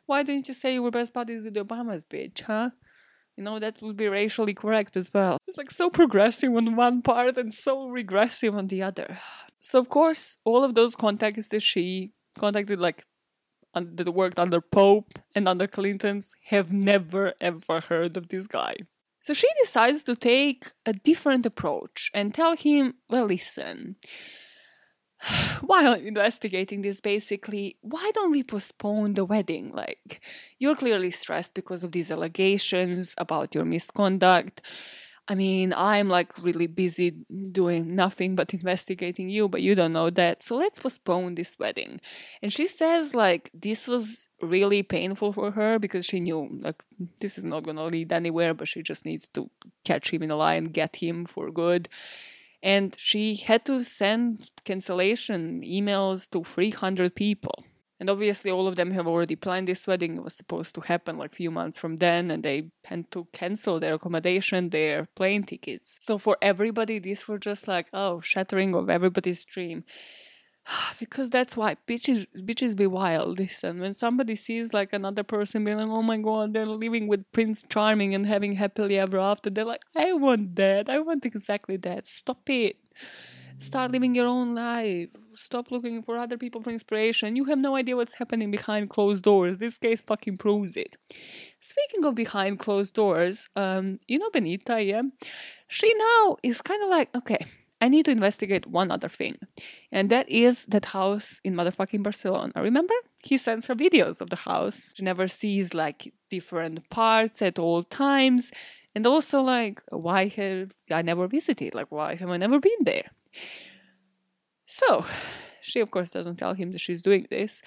Why didn't you say you were best buddies with the Obama's bitch, huh? You know, that would be racially correct as well. It's like so progressive on one part and so regressive on the other. So, of course, all of those contacts that she contacted, like, that worked under Pope and under Clintons, have never ever heard of this guy. So she decides to take a different approach and tell him, well, listen, while investigating this basically why don't we postpone the wedding? Like you're clearly stressed because of these allegations about your misconduct. I mean i'm like really busy doing nothing but investigating you but you don't know that. So let's postpone this wedding. And she says like this was really painful for her because she knew like this is not going to lead anywhere but she just needs to catch him in a lie and get him for good and she had to send cancellation emails to 300 people. And obviously all of them have already planned. This wedding it was supposed to happen like a few months from then and they had to cancel their accommodation their plane tickets. So for everybody these were just like oh shattering of everybody's dream because that's why bitches bitches be wild listen. When somebody sees like another person being like oh my god they're living with prince charming and having happily ever after they're like i want that. I want exactly that. Stop it. Start living your own life. Stop looking for other people for inspiration. You have no idea what's happening behind closed doors. This case fucking proves it. Speaking of behind closed doors um you know benita yeah? She now is kind of like okay I need to investigate one other thing, and that is that house in motherfucking Barcelona. Remember? He sends her videos of the house. She never sees like different parts at all times, and also like why have I never visited? Like why have I never been there? So, she of course doesn't tell him that she's doing this.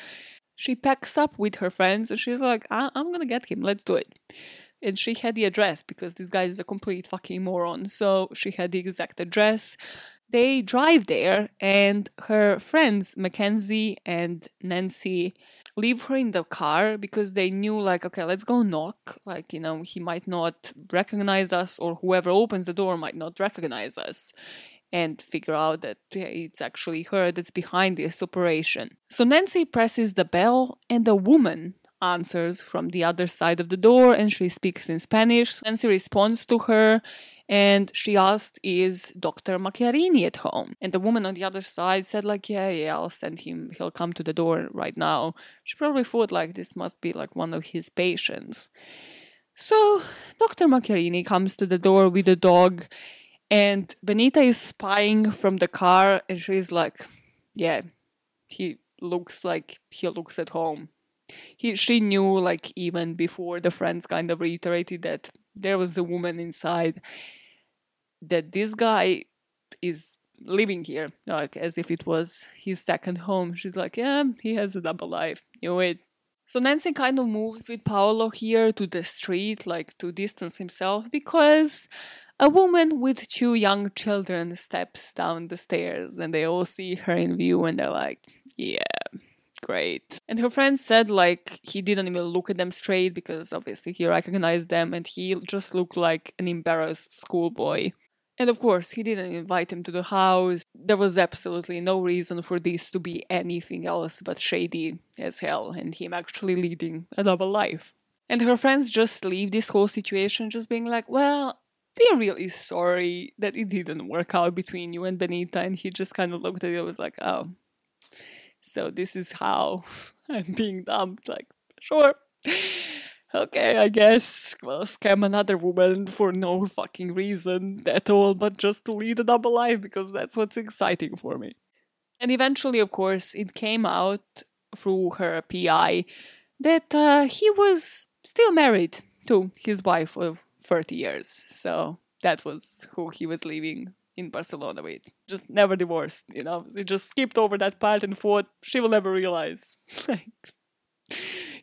She packs up with her friends and she's like, I- I'm gonna get him. Let's do it and she had the address because this guy is a complete fucking moron. So she had the exact address. They drive there, and her friends, Mackenzie and Nancy, leave her in the car because they knew, like, okay, let's go knock. Like, you know, he might not recognize us, or whoever opens the door might not recognize us. And figure out that it's actually her that's behind this operation. So Nancy presses the bell, and a woman answers from the other side of the door and she speaks in Spanish. Nancy responds to her and she asked, Is Dr. Macchiarini at home? And the woman on the other side said, like, yeah, yeah, I'll send him. He'll come to the door right now. She probably thought like this must be like one of his patients. So Dr. Macchiarini comes to the door with the dog and Benita is spying from the car and she's like, Yeah, he looks like he looks at home he she knew like even before the friends kind of reiterated that there was a woman inside that this guy is living here, like as if it was his second home. She's like, yeah, he has a double life. Knew it. So Nancy kind of moves with Paolo here to the street, like to distance himself, because a woman with two young children steps down the stairs and they all see her in view and they're like, yeah, great. And her friend said, like, he didn't even look at them straight because obviously he recognized them and he just looked like an embarrassed schoolboy. And of course, he didn't invite him to the house. There was absolutely no reason for this to be anything else but shady as hell, and him actually leading a double life. And her friends just leave this whole situation just being like, well, we're really sorry that it didn't work out between you and Benita. And he just kind of looked at it and was like, oh, so this is how I'm being dumped. Like, sure okay, I guess, well, scam another woman for no fucking reason at all, but just to lead a double life because that's what's exciting for me. And eventually, of course, it came out through her PI that uh, he was still married to his wife of 30 years. So that was who he was living in Barcelona with. Just never divorced, you know. He just skipped over that part and thought she will never realize. like,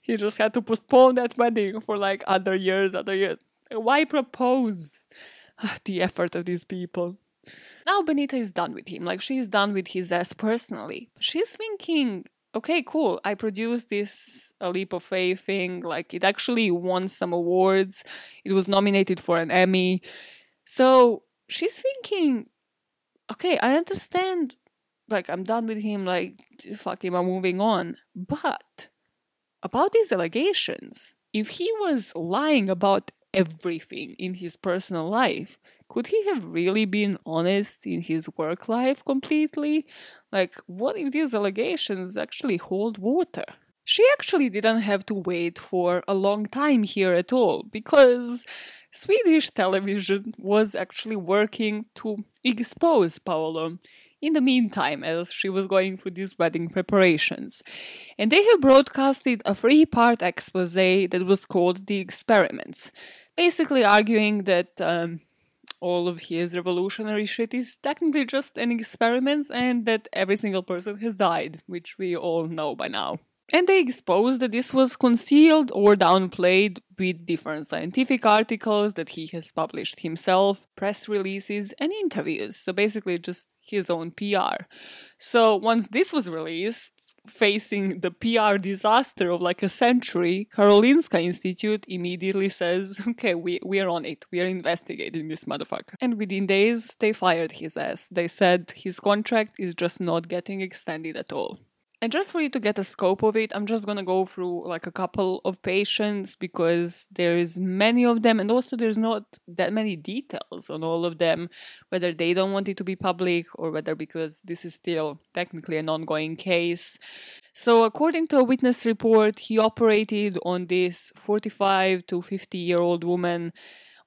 he just had to postpone that wedding for like other years, other years. Why propose? Ah, the effort of these people. Now Benita is done with him. Like she's done with his ass personally. She's thinking, okay, cool. I produced this a leap of faith thing. Like it actually won some awards. It was nominated for an Emmy. So she's thinking, okay, I understand. Like I'm done with him. Like fuck him. I'm moving on. But about these allegations, if he was lying about everything in his personal life, could he have really been honest in his work life completely? Like, what if these allegations actually hold water? She actually didn't have to wait for a long time here at all because Swedish television was actually working to expose Paolo in the meantime as she was going through these wedding preparations. And they have broadcasted a three part expose that was called The Experiments, basically arguing that. Um, all of his revolutionary shit is technically just an experiment and that every single person has died, which we all know by now. And they exposed that this was concealed or downplayed with different scientific articles that he has published himself, press releases, and interviews. So basically, just his own PR. So once this was released, facing the PR disaster of like a century, Karolinska Institute immediately says, okay, we, we are on it. We are investigating this motherfucker. And within days, they fired his ass. They said his contract is just not getting extended at all. And just for you to get a scope of it, I'm just gonna go through like a couple of patients because there is many of them, and also there's not that many details on all of them, whether they don't want it to be public or whether because this is still technically an ongoing case. So, according to a witness report, he operated on this 45 to 50 year old woman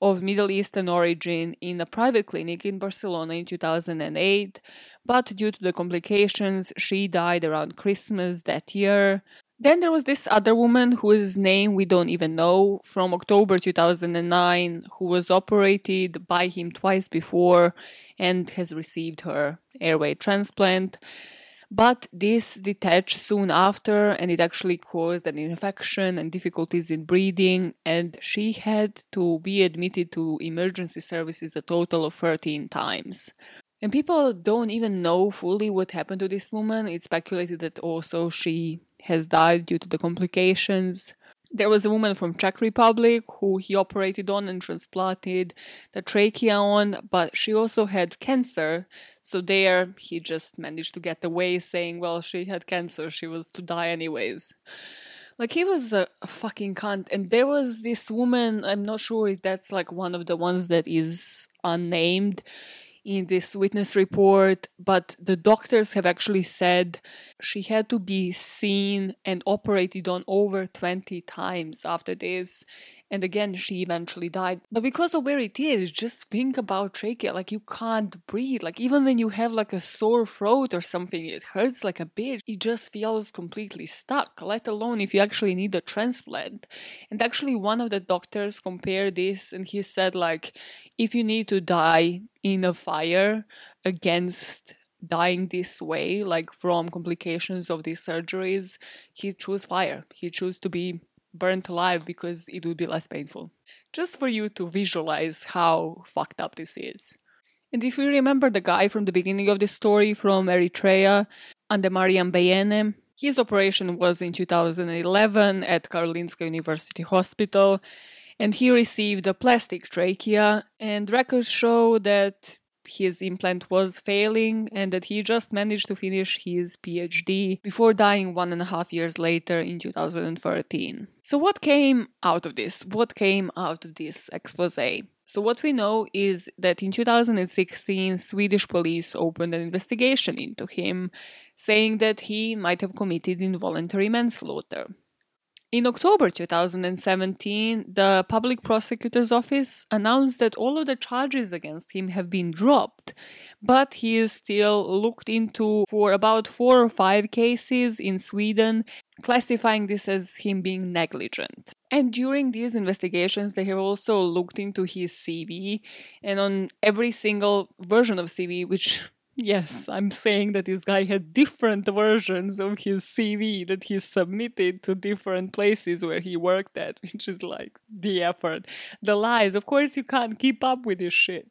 of Middle Eastern origin in a private clinic in Barcelona in 2008 but due to the complications, she died around Christmas that year. Then there was this other woman whose name we don't even know from October 2009 who was operated by him twice before and has received her airway transplant. But this detached soon after and it actually caused an infection and difficulties in breathing and she had to be admitted to emergency services a total of 13 times. And people don't even know fully what happened to this woman. It's speculated that also she has died due to the complications. There was a woman from Czech Republic who he operated on and transplanted the trachea on, but she also had cancer. So there he just managed to get away saying, well, she had cancer, she was to die anyways. Like he was a, fucking cunt. And there was this woman, I'm not sure if that's like one of the ones that is unnamed in this witness report, but the doctors have actually said she had to be seen and operated on over 20 times after this. And again, she eventually died. But because of where it is, just think about trachea. Like you can't breathe. Like even when you have like a sore throat or something, it hurts like a bitch. It just feels completely stuck, let alone if you actually need a transplant. And actually, one of the doctors compared this and he said, like, if you need to die in a fire against dying this way, like from complications of these surgeries, he chose fire. He chose to be burnt alive because it would be less painful. Just for you to visualize how fucked up this is. And if you remember the guy from the beginning of the story from Eritrea, Andemariam Beyene, his operation was in 2011 at Karolinska University Hospital, and he received a plastic trachea, and records show that his implant was failing and that he just managed to finish his PhD before dying one and a half years later in 2013. So, what came out of this? What came out of this expose? So, what we know is that in 2016, Swedish police opened an investigation into him, saying that he might have committed involuntary manslaughter. In October 2017, the public prosecutor's office announced that all of the charges against him have been dropped, but he is still looked into for about four or five cases in Sweden, classifying this as him being negligent. And during these investigations, they have also looked into his CV, and on every single version of CV, which Yes, I'm saying that this guy had different versions of his CV that he submitted to different places where he worked at, which is like the effort. The lies, of course, you can't keep up with this shit.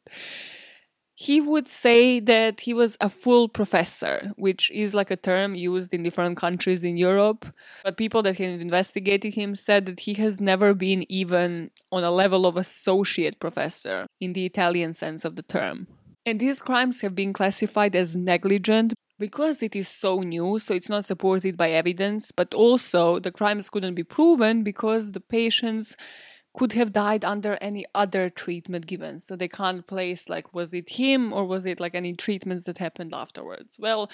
He would say that he was a full professor, which is like a term used in different countries in Europe. But people that have investigated him said that he has never been even on a level of associate professor in the Italian sense of the term. And these crimes have been classified as negligent because it is so new, so it's not supported by evidence, but also the crimes couldn't be proven because the patients could have died under any other treatment given. So they can't place like was it him or was it like any treatments that happened afterwards. Well,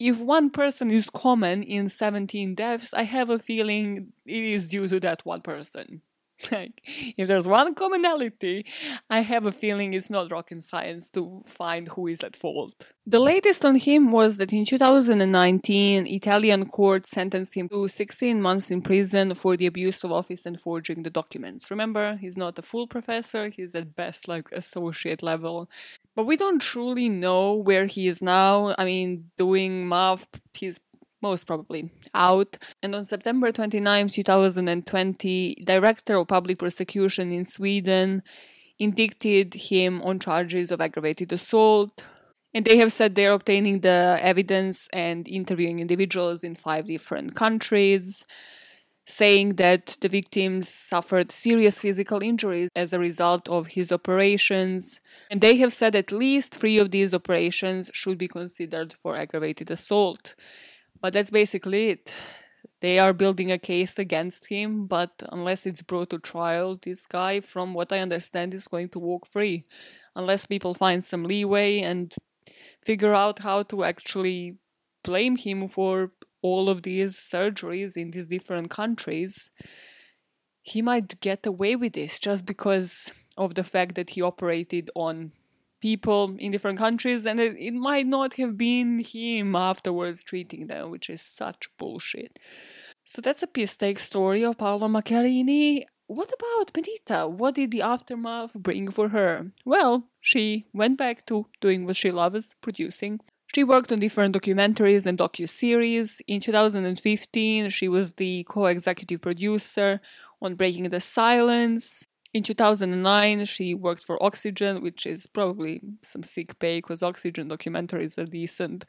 if one person is common in 17 deaths, I have a feeling it is due to that one person. Like, if there's one commonality, I have a feeling it's not rocket science to find who is at fault. The latest on him was that in 2019, Italian court sentenced him to 16 months in prison for the abuse of office and forging the documents. Remember, he's not a full professor, he's at best like associate level. But we don't truly know where he is now. I mean, doing math, he's most probably out. And on September 29, 2020, Director of Public Prosecution in Sweden indicted him on charges of aggravated assault. And they have said they're obtaining the evidence and interviewing individuals in five different countries, saying that the victims suffered serious physical injuries as a result of his operations. And they have said at least three of these operations should be considered for aggravated assault. But that's basically it. They are building a case against him, but unless it's brought to trial, this guy, from what I understand, is going to walk free. Unless people find some leeway and figure out how to actually blame him for all of these surgeries in these different countries, he might get away with this just because of the fact that he operated on people in different countries, and it, it might not have been him afterwards treating them, which is such bullshit. So that's a piece story of Paolo Macchiarini. What about Benita? What did the aftermath bring for her? Well, she went back to doing what she loves, producing. She worked on different documentaries and docu-series. In 2015, she was the co-executive producer on Breaking the Silence. In 2009, she worked for Oxygen, which is probably some sick pay because Oxygen documentaries are decent.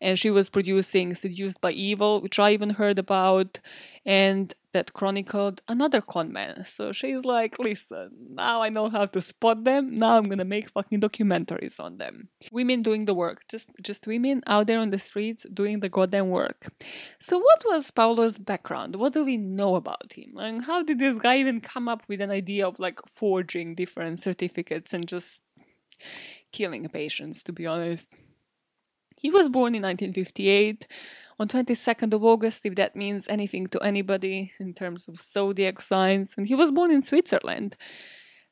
And she was producing Seduced by Evil, which I even heard about, and that chronicled another con man. So she's like, listen, now I know how to spot them. Now I'm gonna make fucking documentaries on them. Women doing the work, just just women out there on the streets doing the goddamn work. So what was Paolo's background? What do we know about him? And how did this guy even come up with an idea of like forging different certificates and just killing patients? To be honest. He was born in 1958 on 22nd of August, if that means anything to anybody in terms of zodiac signs, and he was born in Switzerland,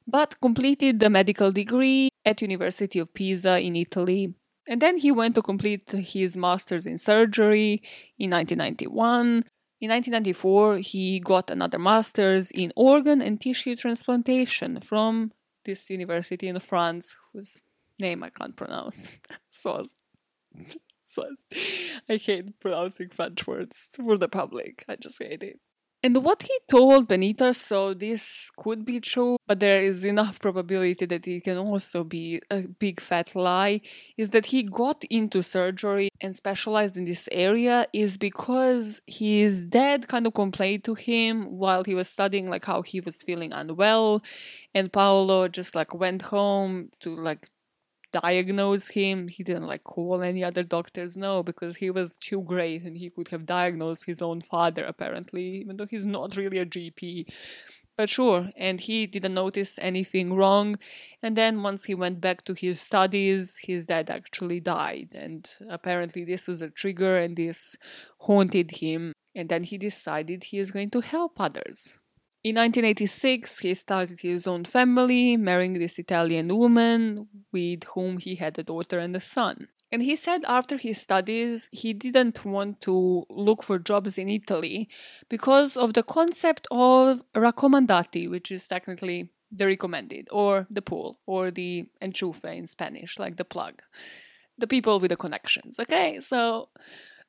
but completed the medical degree at University of Pisa in Italy. And then he went to complete his master's in surgery in 1991. In 1994, he got another master's in organ and tissue transplantation from this university in France, whose name I can't pronounce. SOS. I hate pronouncing French words for the public. I just hate it. And what he told Benita, so this could be true, but there is enough probability that it can also be a big fat lie, is that he got into surgery and specialized in this area is because his dad kind of complained to him while he was studying like how he was feeling unwell and Paolo just like went home to like diagnose him. He didn't like call any other doctors, no, because he was too great and he could have diagnosed his own father, apparently, even though he's not really a GP. But sure, and he didn't notice anything wrong. And then once he went back to his studies, his dad actually died. And apparently, this was a trigger and this haunted him. And then he decided he is going to help others. In 1986, he started his own family, marrying this Italian woman with whom he had a daughter and a son. And he said after his studies, he didn't want to look for jobs in Italy because of the concept of raccomandati, which is technically the recommended, or the pull, or the enchufe in Spanish, like the plug. The people with the connections, okay? So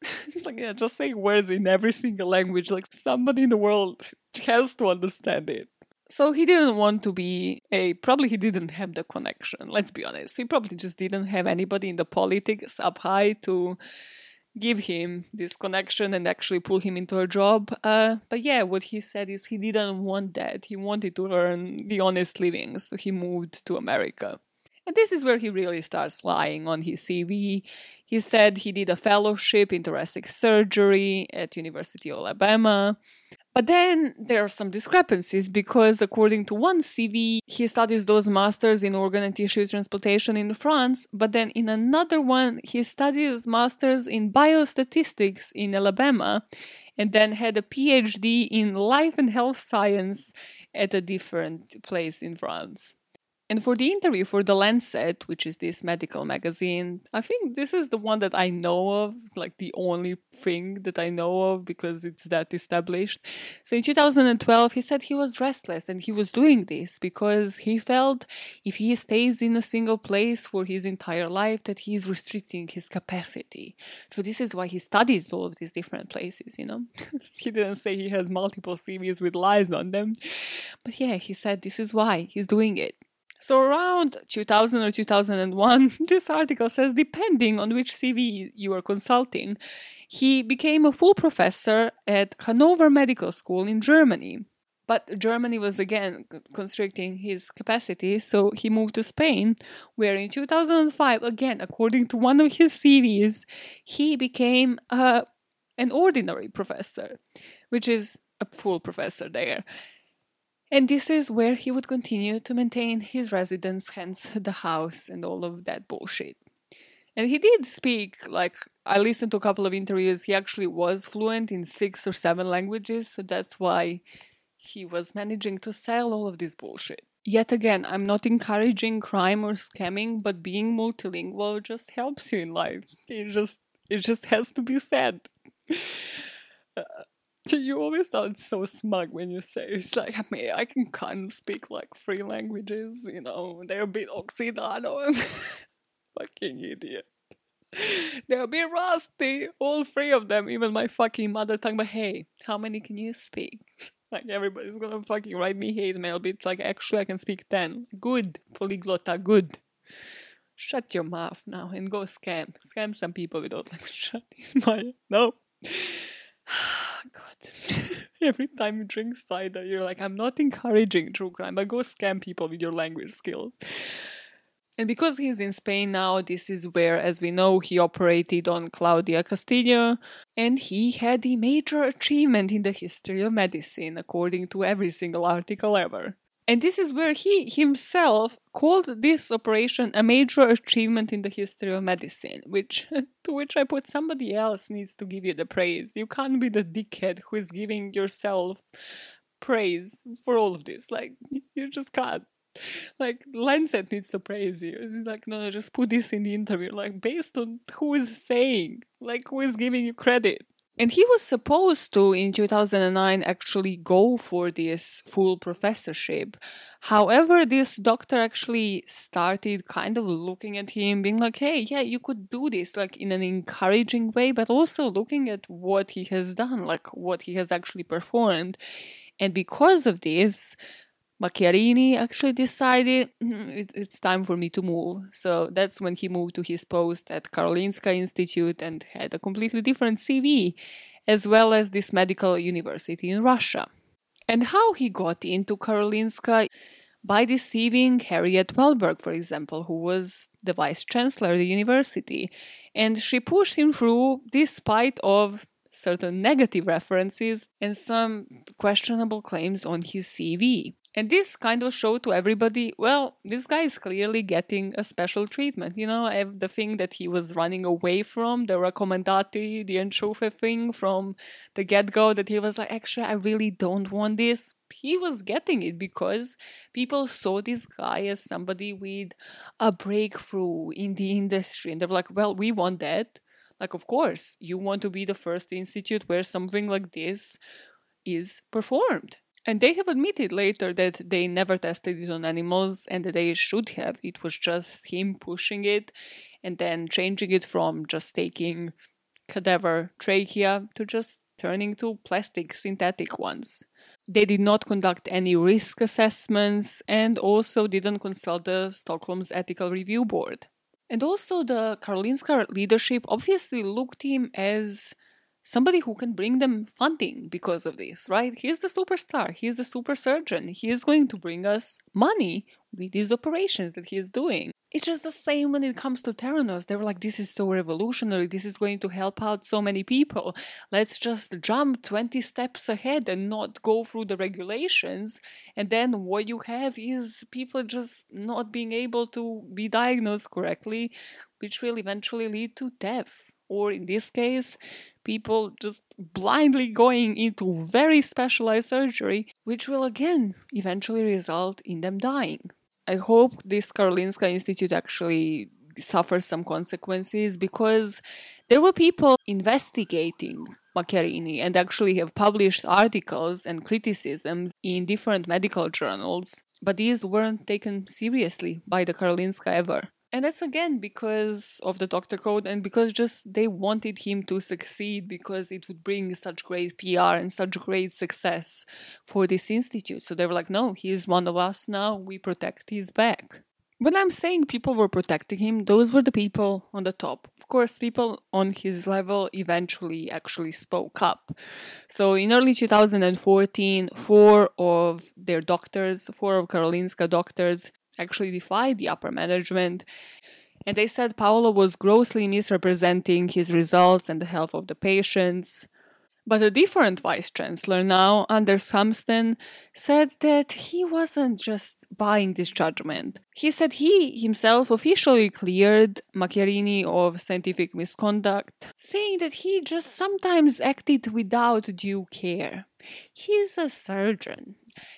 it's like, yeah, just saying words in every single language, like somebody in the world has to understand it. So he didn't want to be a. Probably he didn't have the connection. Let's be honest. He probably just didn't have anybody in the politics up high to give him this connection and actually pull him into a job. Uh, but yeah, what he said is he didn't want that. He wanted to earn the honest living, so he moved to America. And this is where he really starts lying on his CV. He said he did a fellowship in thoracic surgery at University of Alabama. But then there are some discrepancies because, according to one CV, he studies those masters in organ and tissue transplantation in France, but then in another one, he studies masters in biostatistics in Alabama, and then had a PhD in life and health science at a different place in France. And for the interview for The Lancet, which is this medical magazine, I think this is the one that I know of, like the only thing that I know of because it's that established. So in 2012, he said he was restless and he was doing this because he felt if he stays in a single place for his entire life, that he is restricting his capacity. So this is why he studied all of these different places, you know? he didn't say he has multiple CVs with lies on them. But yeah, he said this is why he's doing it. So around 2000 or 2001, this article says depending on which CV you are consulting, he became a full professor at Hanover Medical School in Germany. But Germany was again constricting his capacity, so he moved to Spain, where in 2005, again, according to one of his CVs, he became uh, an ordinary professor, which is a full professor there. And this is where he would continue to maintain his residence, hence the house and all of that bullshit. And he did speak, like, I listened to a couple of interviews. He actually was fluent in six or seven languages, so that's why he was managing to sell all of this bullshit. Yet again, I'm not encouraging crime or scamming, but being multilingual just helps you in life. It just it just has to be said. You always sound so smug when you say it's like mean I can kind of speak like three languages, you know, they're a bit oxidado. fucking idiot. They're a bit rusty, all three of them, even my fucking mother tongue. But hey, how many can you speak? Like everybody's gonna fucking write me hate mail, bitch. Like actually I can speak ten. Good, polyglotta, good. Shut your mouth now and go scam. Scam some people without like shut my no. God. Every time you drink cider, you're like, I'm not encouraging true crime, but go scam people with your language skills. And because he's in Spain now, this is where, as we know, he operated on Claudia Castillo, and he had a major achievement in the history of medicine, according to every single article ever. And this is where he himself called this operation a major achievement in the history of medicine, which to which I put somebody else needs to give you the praise. You can't be the dickhead who is giving yourself praise for all of this. Like you just can't. Like Lancet needs to praise you. It's like no, no, just put this in the interview. Like based on who is saying, like who is giving you credit. And he was supposed to, in 2009, actually go for this full professorship. However, this doctor actually started kind of looking at him, being like, hey, yeah, you could do this, like in an encouraging way, but also looking at what he has done, like what he has actually performed. And because of this, Macchiarini actually decided "Mm, it's time for me to move. So that's when he moved to his post at Karolinska Institute and had a completely different CV, as well as this medical university in Russia. And how he got into Karolinska? By deceiving Harriet Wallberg, for example, who was the vice chancellor of the university. And she pushed him through despite of certain negative references and some questionable claims on his CV. And this kind of showed to everybody, well, this guy is clearly getting a special treatment. You know, the thing that he was running away from, the recommendati, the Enchufe thing from the get go, that he was like, actually, I really don't want this. He was getting it because people saw this guy as somebody with a breakthrough in the industry. And they're like, well, we want that. Like, of course, you want to be the first institute where something like this is performed. And they have admitted later that they never tested it on animals and that they should have. It was just him pushing it and then changing it from just taking cadaver trachea to just turning to plastic synthetic ones. They did not conduct any risk assessments and also didn't consult the Stockholm's Ethical Review Board. And also, the Karolinska leadership obviously looked him as somebody who can bring them funding because of this, right? He's the superstar, he's the super surgeon, he is going to bring us money with these operations that he is doing. It's just the same when it comes to Theranos. They were like, this is so revolutionary, this is going to help out so many people. Let's just jump 20 steps ahead and not go through the regulations. And then what you have is people just not being able to be diagnosed correctly, which will eventually lead to death. Or in this case, people just blindly going into very specialized surgery, which will again eventually result in them dying. I hope this Karolinska Institute actually suffers some consequences because there were people investigating Macchiarini and actually have published articles and criticisms in different medical journals, but these weren't taken seriously by the Karolinska ever. And that's again because of the doctor code and because just they wanted him to succeed because it would bring such great PR and such great success for this institute. So they were like, no, he is one of us now, we protect his back. When I'm saying people were protecting him, those were the people on the top. Of course, people on his level eventually actually spoke up. So in early 2014, four of their doctors, four of Karolinska doctors, actually defied the upper management. And they said Paolo was grossly misrepresenting his results and the health of the patients. But a different vice chancellor now, Anders Hamsten, said that he wasn't just buying this judgment. He said he himself officially cleared Macchiarini of scientific misconduct, saying that he just sometimes acted without due care. He's a surgeon.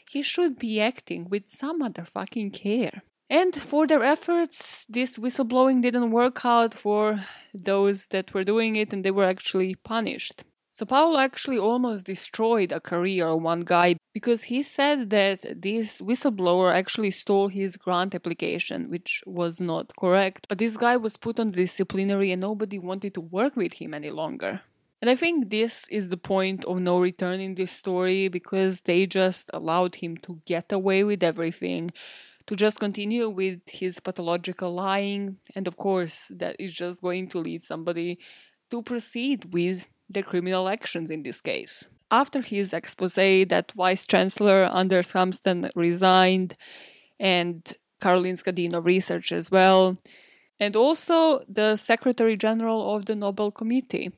He should be acting with some other fucking care. And for their efforts, this whistleblowing didn't work out for those that were doing it and they were actually punished. So Paolo actually almost destroyed a career of one guy because he said that this whistleblower actually stole his grant application, which was not correct. But this guy was put on disciplinary and nobody wanted to work with him any longer. And I think this is the point of no return in this story because they just allowed him to get away with everything, to just continue with his pathological lying. And of course, that is just going to lead somebody to proceed with their criminal actions in this case. After his expose, that Vice Chancellor Anders Hamsten resigned, and Karolinska Dean of Research as well, and also the Secretary General of the Nobel Committee,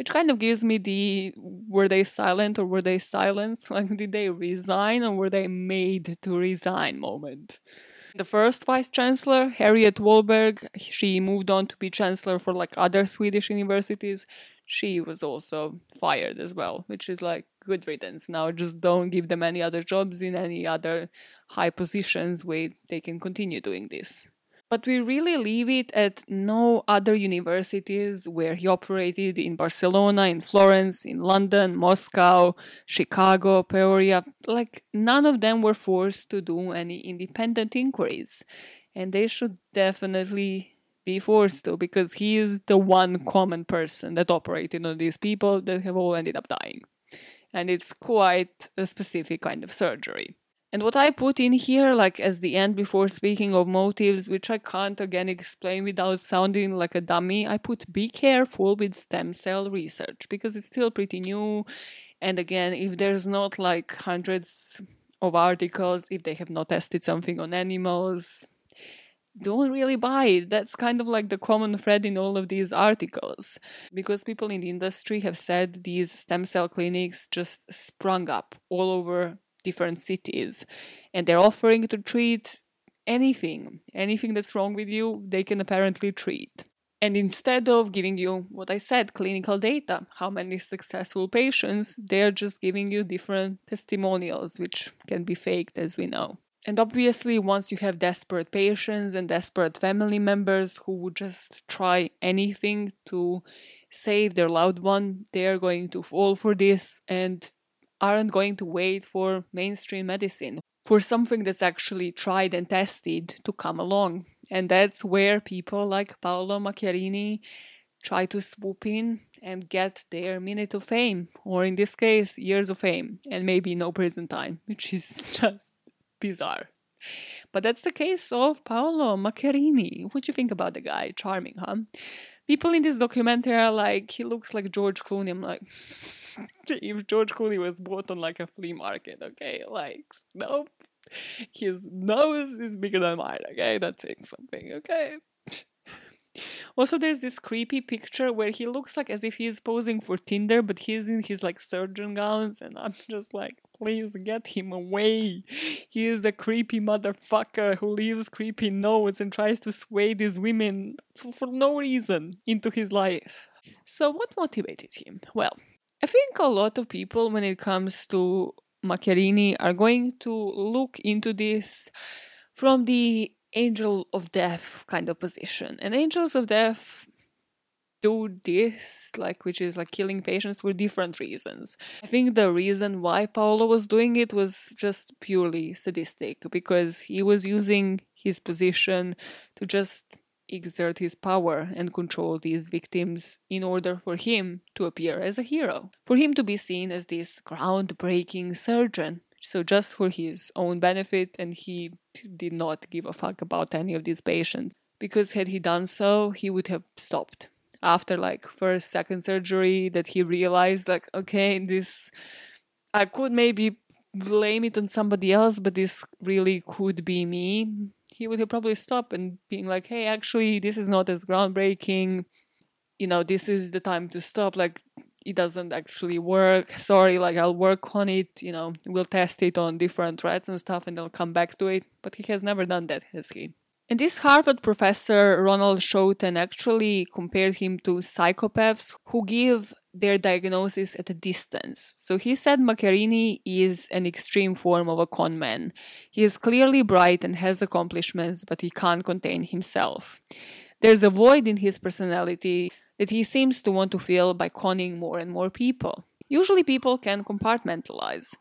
which kind of gives me the were they silent or were they silenced? Like, did they resign or were they made to resign moment? The first vice chancellor, Harriet Wallberg, she moved on to be chancellor for like other Swedish universities she was also fired as well, which is like good riddance. Now just don't give them any other jobs in any other high positions where they can continue doing this. But we really leave it at no other universities where he operated in Barcelona, in Florence, in London, Moscow, Chicago, Peoria. Like, none of them were forced to do any independent inquiries. And they should definitely be forced to because he is the one common person that operated on these people that have all ended up dying. And it's quite a specific kind of surgery. And what I put in here, like as the end before speaking of motives, which I can't again explain without sounding like a dummy, I put be careful with stem cell research because it's still pretty new. And again, if there's not like hundreds of articles, if they have not tested something on animals, don't really buy it. That's kind of like the common thread in all of these articles. Because people in the industry have said these stem cell clinics just sprung up all over different cities and they're offering to treat anything anything that's wrong with you they can apparently treat. And instead of giving you what i said clinical data how many successful patients they're just giving you different testimonials which can be faked as we know. And obviously once you have desperate patients and desperate family members who would just try anything to save their loved one they're going to fall for this and aren't going to wait for mainstream medicine, for something that's actually tried and tested to come along. And that's where people like Paolo Macchiarini try to swoop in and get their minute of fame, or in this case, years of fame, and maybe no prison time, which is just bizarre. But that's the case of Paolo Macchiarini. What do you think about the guy? Charming, huh? People in this documentary are like, he looks like George Clooney. I'm like, if George Clooney was bought on like a flea market, okay? Like, nope. His nose is bigger than mine, okay? That's saying something, okay? Also, there's this creepy picture where he looks like as if he's posing for Tinder, but he's in his like surgeon gowns, and I'm just like, please get him away. He is a creepy motherfucker who leaves creepy notes and tries to sway these women for no reason into his life. So, what motivated him? Well, I think a lot of people, when it comes to Macchiarini, are going to look into this from the angel of death kind of position. And angels of death do this, like which is like killing patients for different reasons. I think the reason why Paolo was doing it was just purely sadistic because he was using his position to just exert his power and control these victims in order for him to appear as a hero, for him to be seen as this groundbreaking surgeon. So, just for his own benefit, and he did not give a fuck about any of these patients. Because, had he done so, he would have stopped. After, like, first, second surgery, that he realized, like, okay, this, I could maybe blame it on somebody else, but this really could be me he would probably stop and being like, hey, actually, this is not as groundbreaking. You know, this is the time to stop. Like, it doesn't actually work. Sorry, like, I'll work on it. You know, we'll test it on different threats and stuff and I'll come back to it. But he has never done that, has he? And this Harvard professor, Ronald Schouten, actually compared him to psychopaths who give their diagnosis at a distance. So he said Macchiarini is an extreme form of a con man. He is clearly bright and has accomplishments, but he can't contain himself. There's a void in his personality that he seems to want to fill by conning more and more people. Usually people can compartmentalize,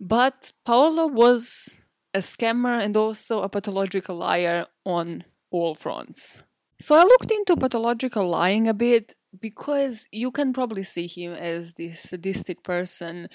but Paolo was a scammer and also a pathological liar on all fronts. So I looked into pathological lying a bit because you can probably see him as this sadistic person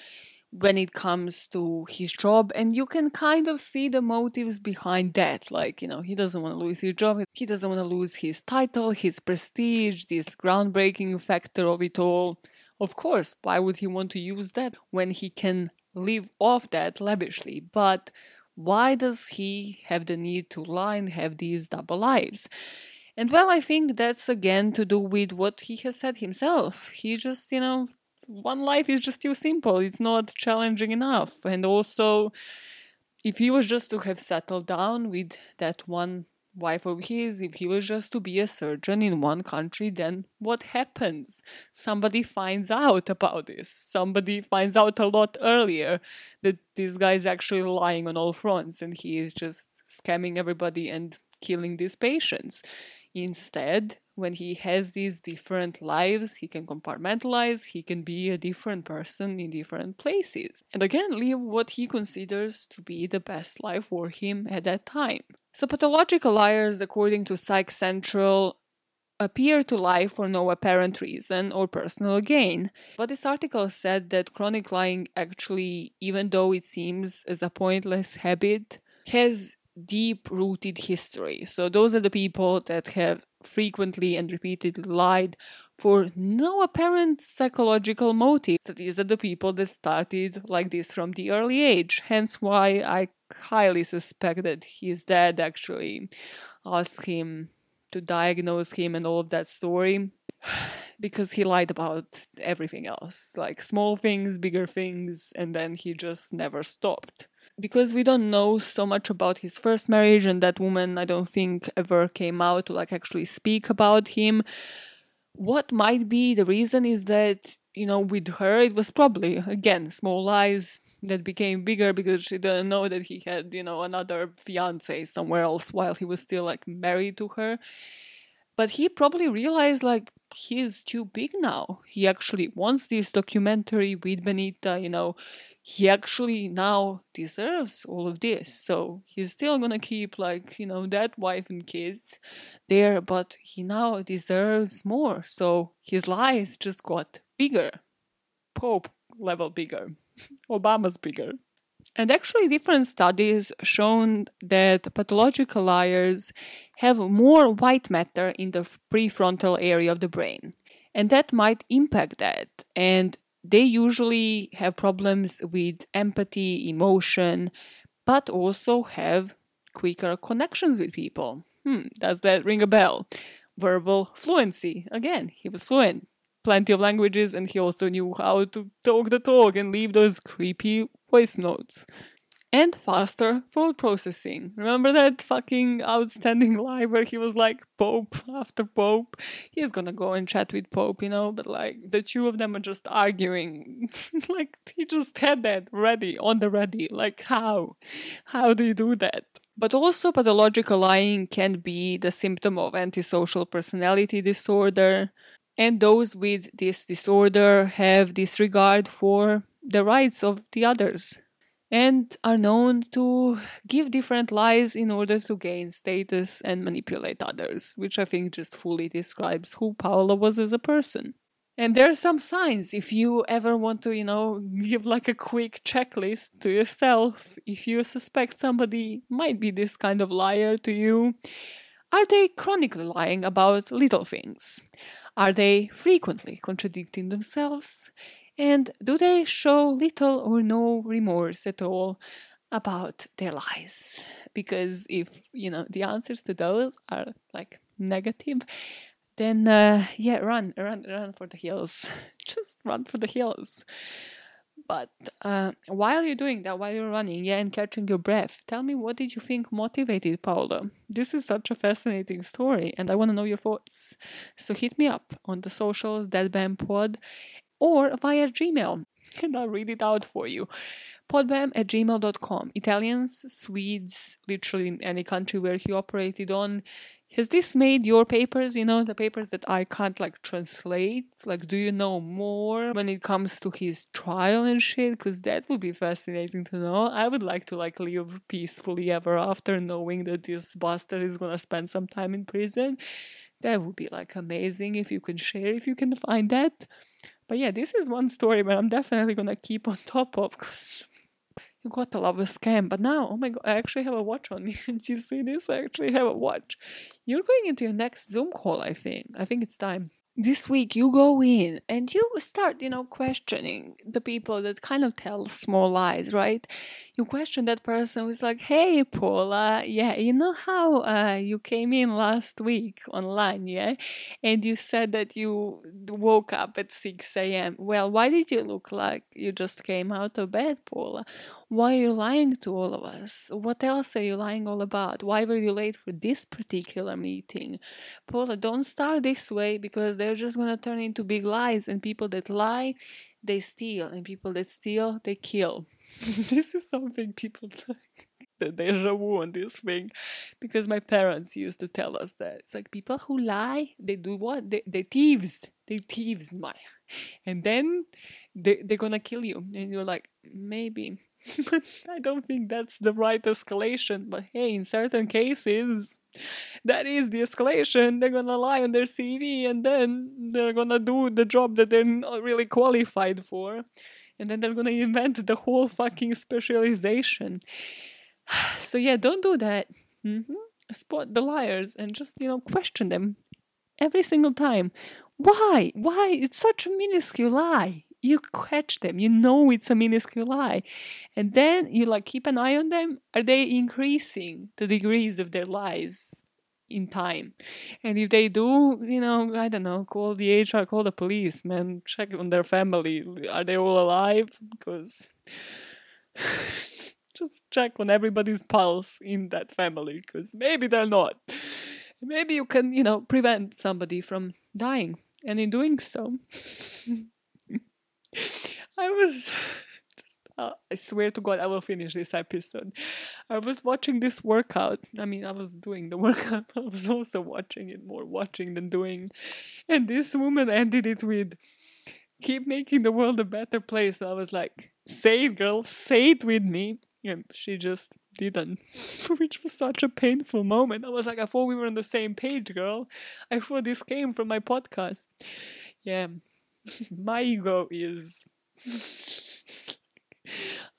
when it comes to his job and you can kind of see the motives behind that. Like you know he doesn't want to lose his job he doesn't want to lose his title his prestige this groundbreaking factor of it all. Of course why would he want to use that when he can live off that lavishly? But why does he have the need to lie and have these double lives and well, I think that's again to do with what he has said himself. He just, you know, one life is just too simple. It's not challenging enough. And also, if he was just to have settled down with that one wife of his, if he was just to be a surgeon in one country, then what happens? Somebody finds out about this. Somebody finds out a lot earlier that this guy is actually lying on all fronts and he is just scamming everybody and killing these patients. Instead, when he has these different lives, he can compartmentalize, he can be a different person in different places. And again, live what he considers to be the best life for him at that time. So, pathological liars, according to Psych Central, appear to lie for no apparent reason or personal gain. But this article said that chronic lying actually, even though it seems as a pointless habit, has deep rooted history. So those are the people that have frequently and repeatedly lied for no apparent psychological motive. So these are the people that started like this from the early age. Hence why I highly suspect that his dad actually asked him to diagnose him and all of that story because he lied about everything else like small things, bigger things, and then he just never stopped because we don't know so much about his first marriage and that woman i don't think ever came out to like actually speak about him. What might be the reason is that you know with her it was probably again small lies that became bigger because she didn't know that he had you know another fiance somewhere else while he was still like married to her. But he probably realized like he's too big now. He actually wants this documentary with benita you know he actually now deserves all of this. So he's still gonna keep like, you know, that wife and kids there, but he now deserves more. So his lies just got bigger. Pope level bigger. Obama's bigger. And actually, different studies shown that pathological liars have more white matter in the prefrontal area of the brain. And that might impact that. And they usually have problems with empathy, emotion, but also have quicker connections with people. Hmm, does that ring a bell? Verbal fluency. Again, he was fluent. Plenty of languages, and he also knew how to talk the talk and leave those creepy voice notes and faster thought processing. Remember that fucking outstanding lie where he was like Pope after Pope? He's gonna go and chat with Pope, you know, but like the two of them are just arguing. like he just had that ready, on the ready. Like how? How do you do that? But also, pathological lying can be the symptom of antisocial personality disorder, and those with this disorder have disregard for the rights of the others and are known to give different lies in order to gain status and manipulate others, which I think just fully describes who Paola was as a person. And there are some signs if you ever want to, you know, give like a quick checklist to yourself, if you suspect somebody might be this kind of liar to you. Are they chronically lying about little things? Are they frequently contradicting themselves? And do they show little or no remorse at all about their lies? Because if, you know, the answers to those are like negative, then uh, yeah, run, run, run for the hills. Just run for the hills. But uh, while you're doing that, while you're running, yeah, and catching your breath, tell me what did you think motivated Paola? This is such a fascinating story, and I want to know your thoughts. So hit me up on the socials, thatbamn Pod, or via Gmail. And I'll read it out for you. podbamn at gmail.com. Italians, Swedes, literally any country where he operated on. Has this made your papers, you know, the papers that I can't like translate? Like, do you know more when it comes to his trial and shit? Because that would be fascinating to know. I would like to like live peacefully ever after knowing that this bastard is gonna spend some time in prison. That would be like amazing if you can share, if you can find that. But yeah, this is one story where I'm definitely gonna keep on top of because you gotta love a scam. But now, oh my god, I actually have a watch on me. Did you see this? I actually have a watch. You're going into your next Zoom call, I think. I think it's time this week you go in and you start you know questioning the people that kind of tell small lies right? You question that person who's like hey paula yeah you know how uh, you came in last week online yeah? And you said that you woke up at 6 a.m well why did you look like you just came out of bed paula why are you lying to all of us? What else are you lying all about? Why were you late for this particular meeting? Paula, don't start this way because they're just gonna turn into big lies, and people that lie, they steal, and people that steal, they kill. this is something people like the deja vu on this thing because my parents used to tell us that it's like people who lie they do what they they thieves they thieves my and then they they're gonna kill you and you're like maybe I don't think that's the right escalation but hey in certain cases that is the escalation they're gonna lie on their CV and then they're gonna do the job that they're not really qualified for and then they're gonna invent the whole fucking specialization so yeah, don't do that. hmm Spot the liars and just you know question them every single time. Why? Why? It's such a minuscule lie. You catch them. You know it's a minuscule lie, and then you like keep an eye on them. Are they increasing the degrees of their lies? in time. And if they do, you know, I don't know, call the HR, call the police, man, check on their family. Are they all alive? Because just check on everybody's pulse in that family because maybe they're not. Maybe you can, you know, prevent somebody from dying. And in doing so, I was. Uh, I swear to God, I will finish this episode. I was watching this workout. I mean, I was doing the workout, I was also watching it more watching than doing. And this woman ended it with, keep making the world a better place. I was like, say it, girl, say it with me and she just didn't which was such a painful moment i was like i thought we were on the same page girl i thought this came from my podcast yeah my ego is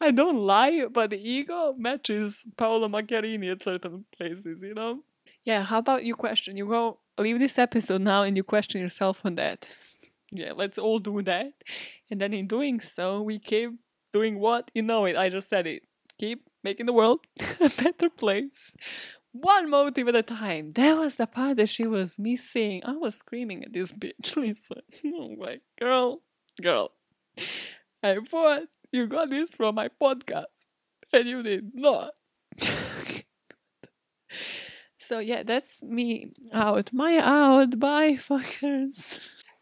i don't lie but the ego matches paolo macchiarini at certain places you know? Yeah how about you question? You go leave this episode now and you question yourself on that. Yeah let's all do that. And then in doing so we keep doing what? You know it i just said it. Keep making the world a better place. One motive at a time. That was the part that she was missing. I was screaming at this bitch, Lisa. Oh my girl, girl. I thought you got this from my podcast, and you did not. so yeah, that's me out. My out. Bye, fuckers.